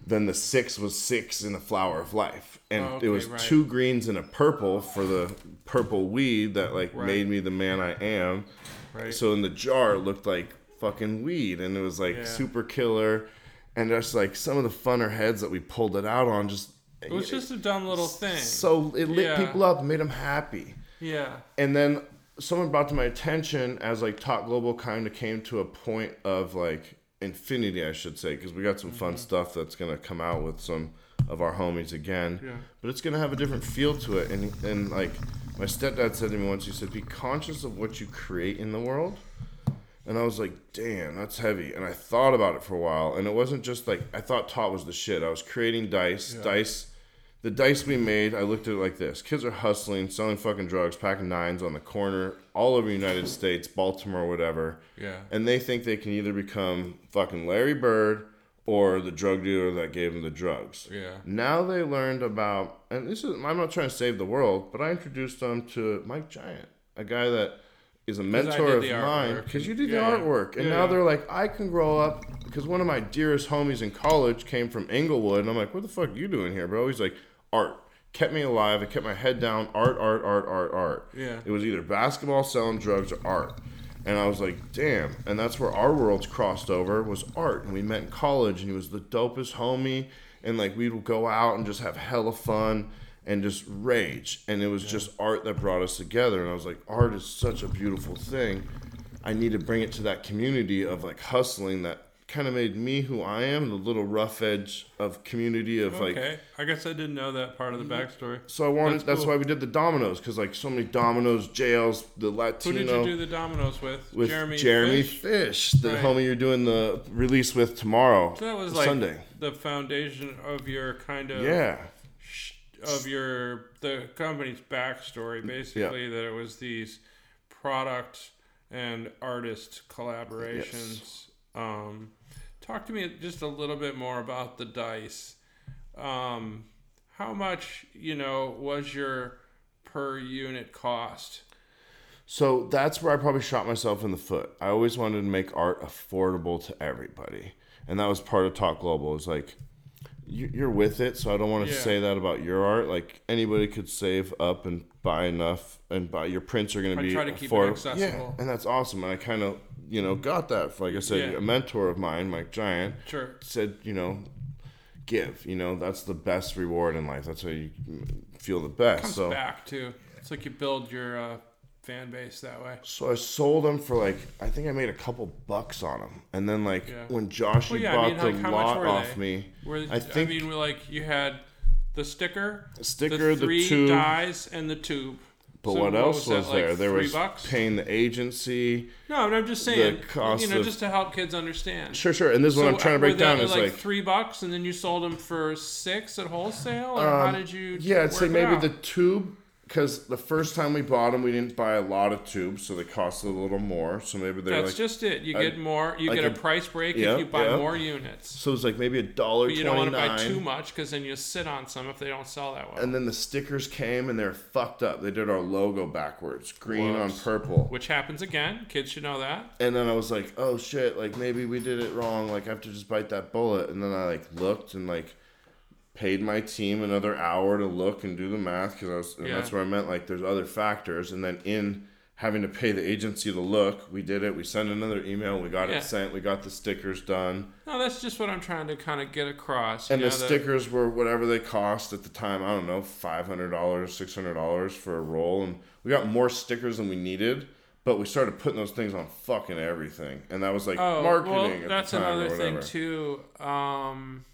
then the six was six in the flower of life, and
Oh,
it was
right.
two greens and a purple for the purple weed that like
Right.
made me the man I am.
Right.
So in the jar it looked like fucking weed, and it was like
Yeah.
super killer, and just like some of the funner heads that we pulled it out on, just
it was just a dumb little thing.
so it lit
Yeah.
people up, made them happy
yeah.
and then someone brought to my attention as like Talk Global kind of came to a point of like infinity, I should say, because we got some fun mm-hmm. stuff that's gonna come out with some of our homies again.
Yeah.
But it's gonna have a different feel to it, and and like my stepdad said to me once, he said, "Be conscious of what you create in the world." And I was like, damn, that's heavy. And I thought about it for a while. And it wasn't just like, I thought Tot was the shit. I was creating dice. Dice. The dice we made, I looked at it like this kids are hustling, selling fucking drugs, packing nines on the corner all over the United States, Baltimore, whatever.
Yeah.
And they think they can either become fucking Larry Bird or the drug dealer that gave him the drugs.
Yeah.
Now they learned about, and this is, I'm not trying to save the world, but I introduced them to Mike Giant, a guy that is a mentor of mine because you did the
Yeah, yeah.
artwork, and
Yeah,
now they're like, I can grow up because one of my dearest homies in college came from Inglewood, and I'm like, what the fuck are you doing here, bro? He's like, art kept me alive. I kept my head down. Art, art, art, art, art.
Yeah.
It was either basketball, selling drugs, or art. And I was like, damn. And that's where our worlds crossed over was art. And we met in college, and he was the dopest homie. And like we'd go out and just have hella fun and just rage. And it was just art that brought us together. And I was like, art is such a beautiful thing. I need to bring it to that community of like hustling that kind of made me who I am, the little rough edge of community of like
Okay, I guess I didn't know that part of the backstory.
so I wanted.
That's
That's,
cool.
why we did the dominoes because like so many dominoes, jails, the Latino.
Who did you do the dominoes with?
with
Jeremy.
Jeremy
Fish?
Fish, the
Right.
homie you're doing the release with tomorrow,
So that was like
Sunday.
the foundation of your kind of
Yeah,
of your the company's backstory. Basically, that it was these product and artist collaborations. Um, talk to me just a little bit more about the dice. Um, how much you know was your per unit cost?
so that's where I probably shot myself in the foot. I always wanted to make art affordable to everybody, and that was part of Talk Global. It was like you're with it, so I don't want to
Yeah.
say that about your art. Like anybody could save up and buy enough, and buy your prints are going to be
try to keep it accessible.
Yeah, and that's awesome. And I kind of you know got that. Like I said,
Yeah.
a mentor of mine, Mike Giant,
Sure.
said, you know, give. You know, that's the best reward in life. That's how you feel the best.
Comes
so,
back too. It's like you build your uh, fan base that way.
so I sold them for like I think I made a couple bucks on them, and then like
Yeah.
when Josh
Well, yeah, I
bought
mean,
the
how much
lot
were
off
they?
me,
Where
I think
I mean, like you had the sticker, the
sticker,
the
the,
three
tube.
dies, and the tube.
But
So
what else
that,
was,
like,
there? There was
bucks.
paying the agency.
No, but I'm just saying,
cost
you know,
of-
just to help kids understand.
Sure, sure. And this is what I'm trying to break down. Is
like,
like
three bucks, and then you sold them for six at wholesale, or how
Um,
did you?
Yeah, I'd say maybe
out?
the tube because the first time we bought them, we didn't buy a lot of tubes, so they cost a little more. So maybe they're
That's
like
just it. You
I-
get more. You
like
get a,
a-
price break
yeah,
if you buy
yeah.
more units.
so it's like maybe a dollar
you don't want to buy too much because then you sit on some if they don't sell that well.
And then the stickers came and they're fucked up. They did our logo backwards, green on purple.
Which happens again. Kids should know that.
And then I was like, oh shit, like maybe we did it wrong. Like I have to just bite that bullet. And then I like looked and like paid my team another hour to look and do the math because I was, and
Yeah.
that's where I meant like there's other factors. And then in having to pay the agency to look, we did it. We sent another email. We got
Yeah.
it sent. We got the stickers done.
No, that's just what I'm trying to kind of get across.
And the
that-
stickers were whatever they cost at the time. I don't know, five hundred dollars, six hundred dollars for a roll, and we got more stickers than we needed. But we started putting those things on fucking everything, and that was like
Oh,
marketing.
well,
at
that's another thing too. Um,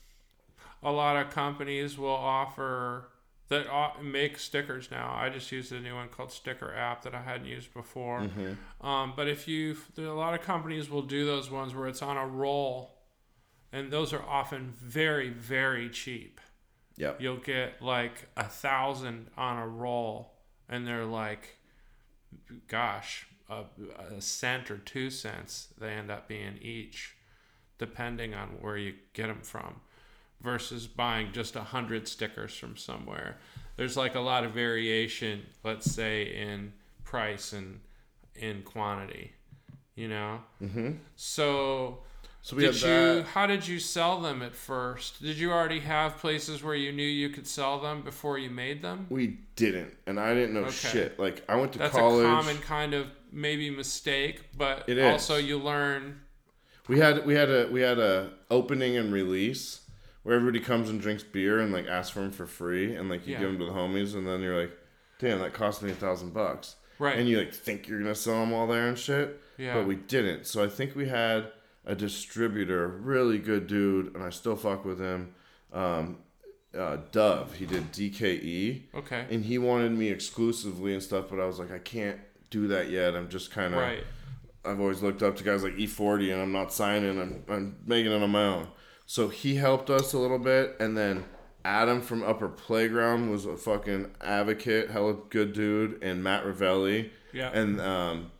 a lot of companies will offer that make stickers now. I just used a new one called Sticker App that I hadn't used before.
Mm-hmm.
Um, but if you, a lot of companies will do those ones where it's on a roll, and those are often very, very cheap.
Yep.
You'll get like a thousand on a roll, and they're like, gosh, a, a cent or two cents they end up being each, depending on where you get them from, versus buying just a hundred stickers from somewhere. There's like a lot of variation, let's say, in price and in quantity, you know. Mm-hmm. So
So we
did you?
that.
How did you sell them at first? Did you already have places where you knew you could sell them before you made them?
We didn't, and I didn't know
Okay.
shit. Like I went to
That's
college.
That's a common kind of maybe mistake, but
It is.
also you learn.
We had we had a we had a opening and release where everybody comes and drinks beer and like asks for them for free, and like you
Yeah.
give them to the homies, and then you're like, damn, that cost me a thousand bucks.
Right.
And you like think you're gonna sell them all there and shit.
Yeah.
But we didn't. So I think we had a distributor, really good dude, and I still fuck with him. Um, uh, Dove. He did DKE.
Okay.
And he wanted me exclusively and stuff, but I was like, I can't do that yet. I'm just kind of.
Right.
I've always looked up to guys like E40, and I'm not signing. I'm, I'm making it on my own. So he helped us a little bit, and then Adam from Upper Playground was a fucking advocate, hella good dude, and Matt Ravelli,
Yeah.
and um,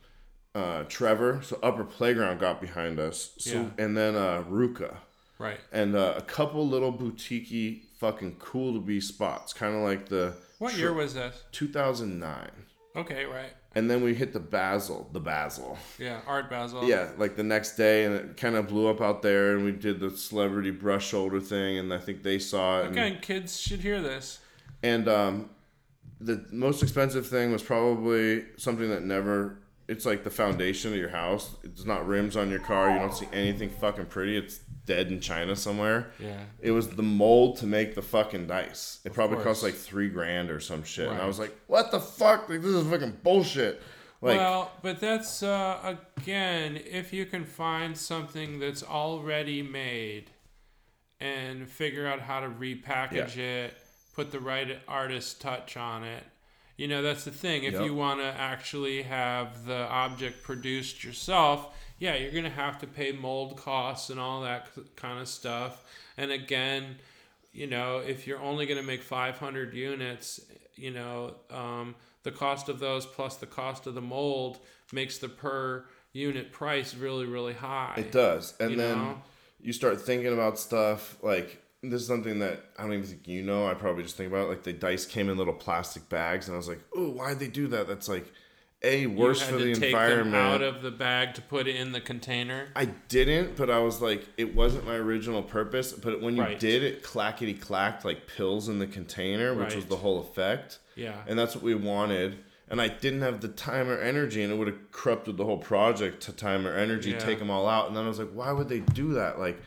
uh, Trevor. So Upper Playground got behind us. So
Yeah.
and then uh, Ruka
Right.
and uh, a couple little boutique fucking cool to be spots, kind of like the
What year was this?
2009.
Okay, right.
And then we hit the Basel, the Basel.
Yeah, Art Basel.
Yeah, like the next day, and it kind of blew up out there, and we did the celebrity brush shoulder thing, and I think they saw it. and-
Again, kids should hear this.
And um, the most expensive thing was probably something that never. It's like the foundation of your house. It's not rims on your car. You don't see anything fucking pretty. It's dead in China somewhere.
Yeah.
It was the mold to make the fucking dice. It probably
course.
cost like three grand or some shit. And I was like, what the fuck? Like, this is fucking bullshit. Like,
well, but that's uh, again, if you can find something that's already made and figure out how to repackage it, put the right artist touch on it. You know, that's the thing. If
Yep.
you want to actually have the object produced yourself, yeah, you're going to have to pay mold costs and all that kind of stuff. And again, you know, if you're only going to make 500 units, you know, um, the cost of those plus the cost of the mold makes the per unit price really, really high.
It does. And
You
then
know?
you start thinking about stuff like this is something that I don't even think you know. I probably just think about it. Like the dice came in little plastic bags, and I was like, "Oh, why'd they do that?" That's like a worse for
to
the
take
environment.
them out of the bag to put it in the container.
I didn't, but I was like, it wasn't my original purpose. But when you
Right.
did it, clackety clacked like pills in the container, which was the whole effect.
Yeah.
And that's what we wanted. And I didn't have the time or energy, and it would have corrupted the whole project to time or energy,
Yeah.
take them all out. And then I was like, why would they do that? Like,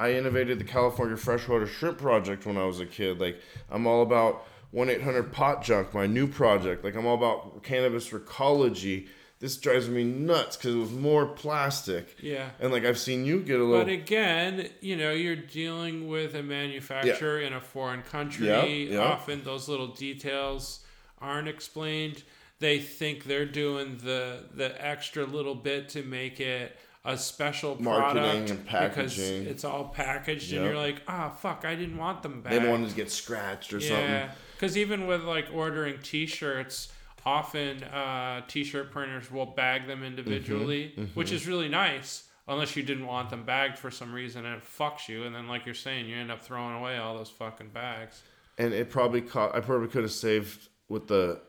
I innovated the California Freshwater Shrimp Project when I was a kid. Like, I'm all about 1 800 Pot Junk, my new project. Like, I'm all about cannabis recology. This drives me nuts because it was more plastic.
Yeah.
And like I've seen you get a little.
But again, you know, you're dealing with a manufacturer in a foreign country.
Yep, yep.
Often those little details aren't explained. They think they're doing the the extra little bit to make it a special
Marketing
product
and
because it's all packaged and you're like, ah, fuck, I didn't want them back.
they don't want to get scratched or something.
Yeah, because even with like ordering T-shirts, often uh, T-shirt printers will bag them individually,
Mm-hmm,
which is really nice. Unless you didn't want them bagged for some reason and it fucks you, and then like you're saying, you end up throwing away all those fucking bags.
And it probably cost. I probably could have saved with the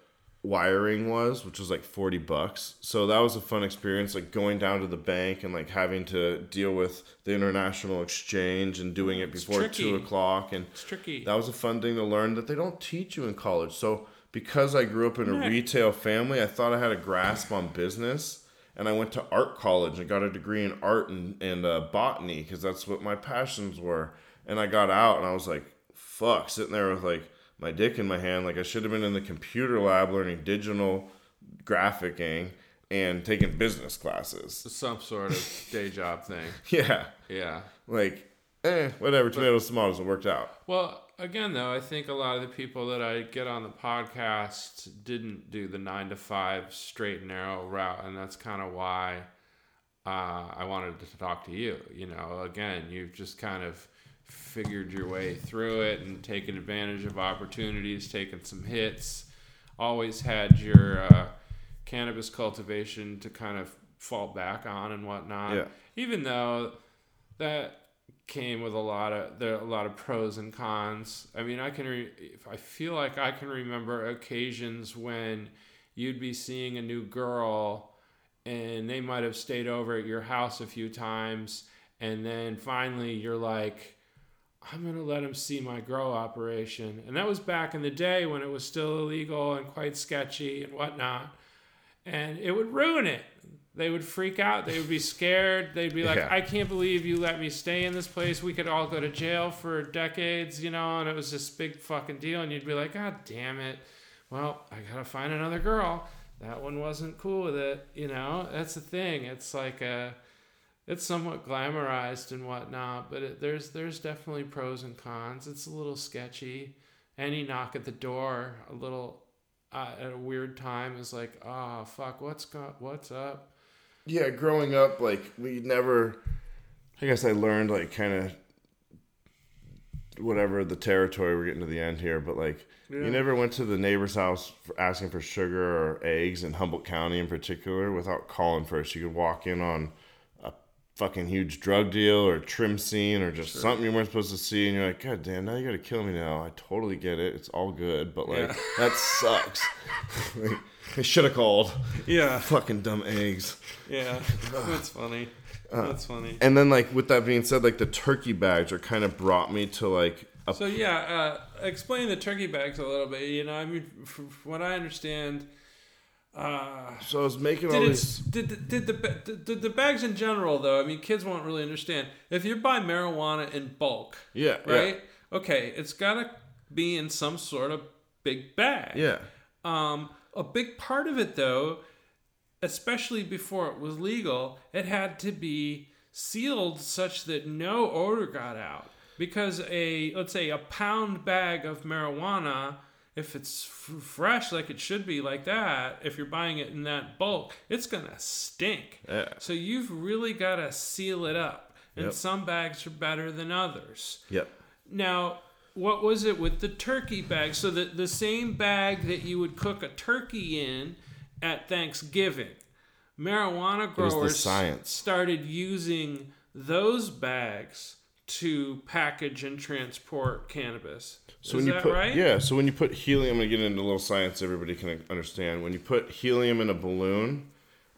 wiring was, which was like forty bucks. So that was a fun experience, like going down to the bank and like having to deal with the international exchange and doing it before two o'clock. And
It's tricky.
that was a fun thing to learn that they don't teach you in college. So because I grew up in a
Yeah.
retail family, I thought I had a grasp on business, and I went to art college and got a degree in art and, and uh, botany because that's what my passions were. And I got out and I was like, "Fuck!" Sitting there with like my dick in my hand, like I should have been in the computer lab learning digital graphicking and taking business classes.
Some sort of day job thing. [laughs]
Yeah,
Yeah.
like eh, whatever. Tomatoes, tomatoes. It worked out.
Well, again, though, I think a lot of the people that I get on the podcast didn't do the nine to five straight and narrow route, and that's kind of why uh, I wanted to talk to you. You know, again, you've just kind of figured your way through it and taken advantage of opportunities, taken some hits. Always had your uh, cannabis cultivation to kind of fall back on and whatnot.
Yeah.
Even though that came with a lot of there a lot of pros and cons. I mean, I can re- I feel like I can remember occasions when you'd be seeing a new girl and they might have stayed over at your house a few times and then finally you're like I'm going to let him see my grow operation. And that was back in the day when it was still illegal and quite sketchy and whatnot. And it would ruin it. They would freak out. They would be scared. They'd be like,
Yeah.
I can't believe you let me stay in this place. We could all go to jail for decades, you know? And it was this big fucking deal. And you'd be like, God damn it. Well, I got to find another girl. That one wasn't cool with it, you know? That's the thing. It's like a it's somewhat glamorized and whatnot, but it, there's there's definitely pros and cons. It's a little sketchy. Any knock at the door, a little uh, at a weird time, is like, oh fuck, what's go- what's up?
yeah, growing up, like we never. I guess I learned like kind of whatever the territory we're getting to the end here, but like
Yeah.
you never went to the neighbor's house for asking for sugar or eggs in Humboldt County in particular without calling first. You could walk in on fucking huge drug deal or trim scene or just something you weren't supposed to see, and you're like, God damn, now you gotta kill me now. I totally get it. It's all good, but like
Yeah. [laughs]
that sucks. [laughs] like, I should have called.
Yeah, [laughs]
Fucking dumb eggs.
yeah. That's funny.
Uh,
That's funny.
And then like with that being said, like the turkey bags are kind of brought me to like a
So yeah, uh, explain the turkey bags a little bit. You know, I mean, from what I understand, uh,
so I was making all
did
these
did the, did the did, did the bags in general though? I mean, kids won't really understand if you buy marijuana in bulk,
yeah
right? Okay, it's gotta be in some sort of big bag.
yeah
Um, a big part of it, though, especially before it was legal, it had to be sealed such that no odor got out. Because a let's say a pound bag of marijuana, if it's f- fresh like it should be, like that, if you're buying it in that bulk, it's gonna stink.
Yeah.
So you've really got to seal it up, and
Yep.
some bags are better than others.
yep
Now, what was it with the turkey bag? So the the same bag that you would cook a turkey in at Thanksgiving, marijuana growers
science.
started using those bags to package and transport cannabis.
So
Is
when you
that
put
right?
yeah, so when you put helium, I'm gonna get into a little science everybody can understand. When you put helium in a balloon,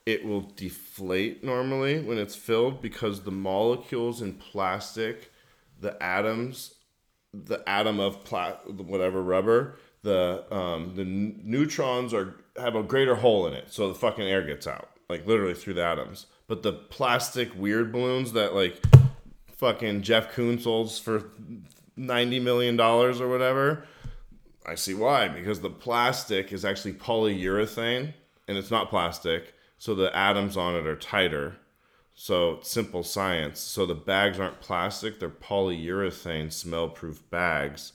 it will deflate normally when it's filled because the molecules in plastic, the atoms, the atom of pla- whatever rubber, the um, the n- neutrons are have a greater hole in it, so the fucking air gets out, like literally through the atoms. But the plastic weird balloons that like fucking Jeff Koons sold for ninety million dollars or whatever. I see why because the plastic is actually polyurethane and it's not plastic, so the atoms on it are tighter. So simple science. So the bags aren't plastic; they're polyurethane smell-proof bags.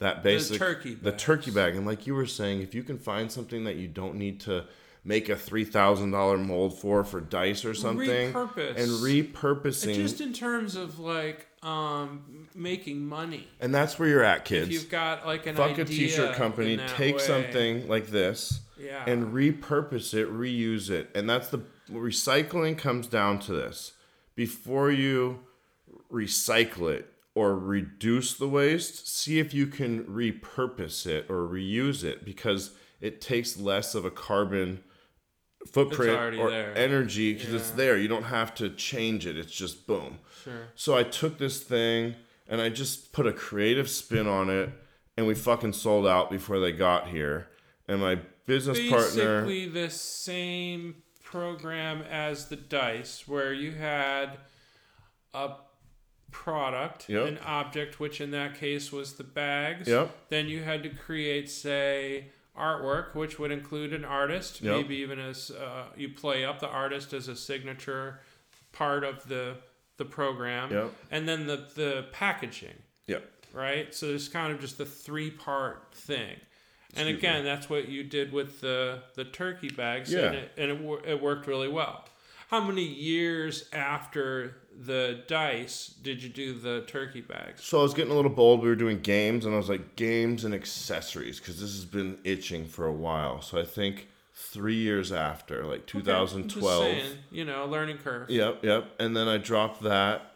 That basic
turkey
the turkey bag, and like you were saying, if you can find something that you don't need to make a three thousand dollar mold for for dice or something,
Repurpose.
and repurposing,
Just in terms of like um, making money.
and that's where you're at, kids.
If you've got like an
fuck a t-shirt company take
way.
something like this
Yeah.
and repurpose it reuse it and that's the recycling comes down to this before you recycle it or reduce the waste see if you can repurpose it or reuse it because it takes less of a carbon footprint or
there.
energy because it's there you don't have to change it it's just boom
Sure.
so I took this thing and I just put a creative spin on it, and we fucking sold out before they got here. And my business partner,
basically the same program as the dice where you had a product
Yep.
an object which in that case was the bags
Yep.
then you had to create say artwork which would include an artist
Yep.
maybe even as uh, you play up the artist as a signature part of the the program
Yep.
and then the the packaging
yep,
right? So it's kind of just the three part thing. And
Excuse
again, that's what you did with the the turkey bags,
Yeah.
and, it, and it, it worked really well. How many years after the dice did you do the turkey bags?
So I was getting a little bold. We were doing games, and I was like, games and accessories, because this has been itching for a while. So I think three years after, like 2012.
just saying, you know, learning curve.
Yep, yep. And then I dropped that.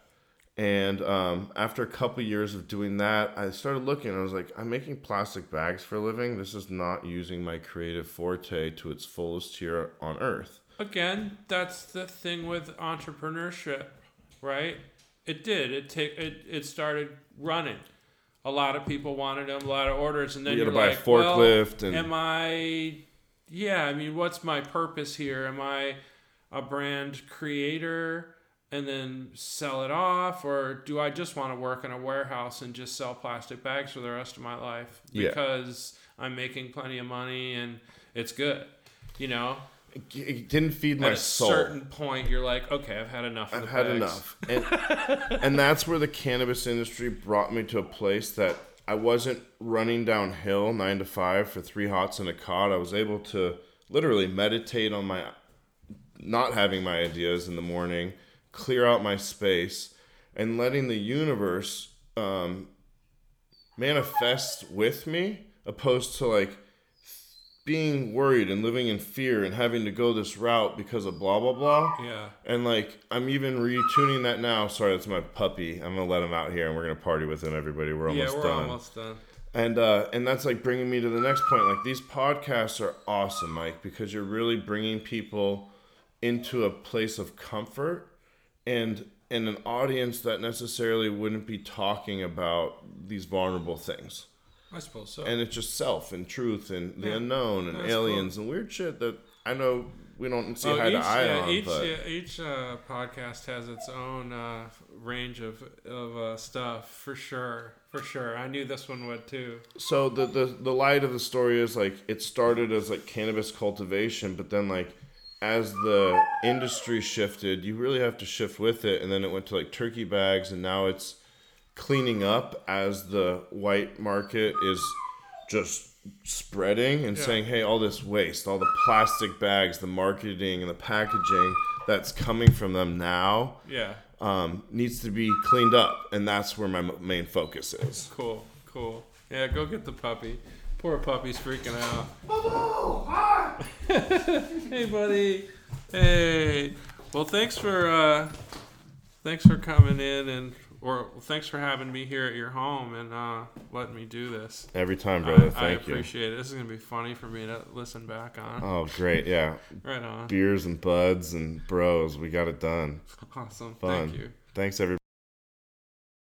And um, after a couple years of doing that, I started looking. I was like, I'm making plastic bags for a living. This is not using my creative forte to its fullest here on Earth.
Again, that's the thing with entrepreneurship, right? It did. It take it. It started running. A lot of people wanted them, a lot of orders, and then
You
you're
gotta buy a
like, well,
forklift and-
am I? Yeah, I mean, what's my purpose here? Am I a brand creator and then sell it off, or do I just want to work in a warehouse and just sell plastic bags for the rest of my life
Yeah.
because I'm making plenty of money and it's good, you know?
It, didn't feed my soul.
At a
soul.
certain point, you're like, okay, I've had enough.
I've
the
had
bags.
enough. And, [laughs] and that's where the cannabis industry brought me to a place that I wasn't running downhill nine to five for three hots and a cod. I was able to literally meditate on my not having my ideas in the morning, clear out my space, and letting the universe um, manifest with me, opposed to like being worried and living in fear and having to go this route because of blah blah blah.
Yeah.
And like I'm even retuning that now. Sorry, that's my puppy. I'm gonna let him out here and we're gonna party with him. Everybody, we're almost
yeah, we're
done.
almost done.
And uh, and that's like bringing me to the next point. Like these podcasts are awesome, Mike, because you're really bringing people into a place of comfort and and an audience that necessarily wouldn't be talking about these vulnerable things.
I suppose so.
And it's just self and truth and the
Yeah.
unknown and
That's
aliens and weird shit that I know we don't see
Oh,
eye
each,
to eye
yeah,
on.
each,
but
yeah, each uh, podcast has its own uh, range of of uh, stuff for sure, for sure. I knew this one would too.
so the, the the light of the story is like it started as like cannabis cultivation but then like as the industry shifted you really have to shift with it and then it went to like turkey bags and now it's cleaning up as the white market is just spreading and
Yeah.
saying hey all this waste all the plastic bags the marketing and the packaging that's coming from them now
Yeah,
um, needs to be cleaned up and that's where my m- main focus is
cool, cool. Yeah, go get the puppy. Poor puppy's freaking out. [laughs] hey, buddy. Hey. Well, thanks for uh, thanks for coming in and or thanks for having me here at your home and uh, letting me do this.
every time brother
I, I
thank you
appreciate it. This is gonna be funny for me to listen back on.
Oh, great. Yeah.
Right on.
Beers and buds and bros. We got it done. [laughs]
Awesome.
Fun.
Thank you.
Thanks, everybody.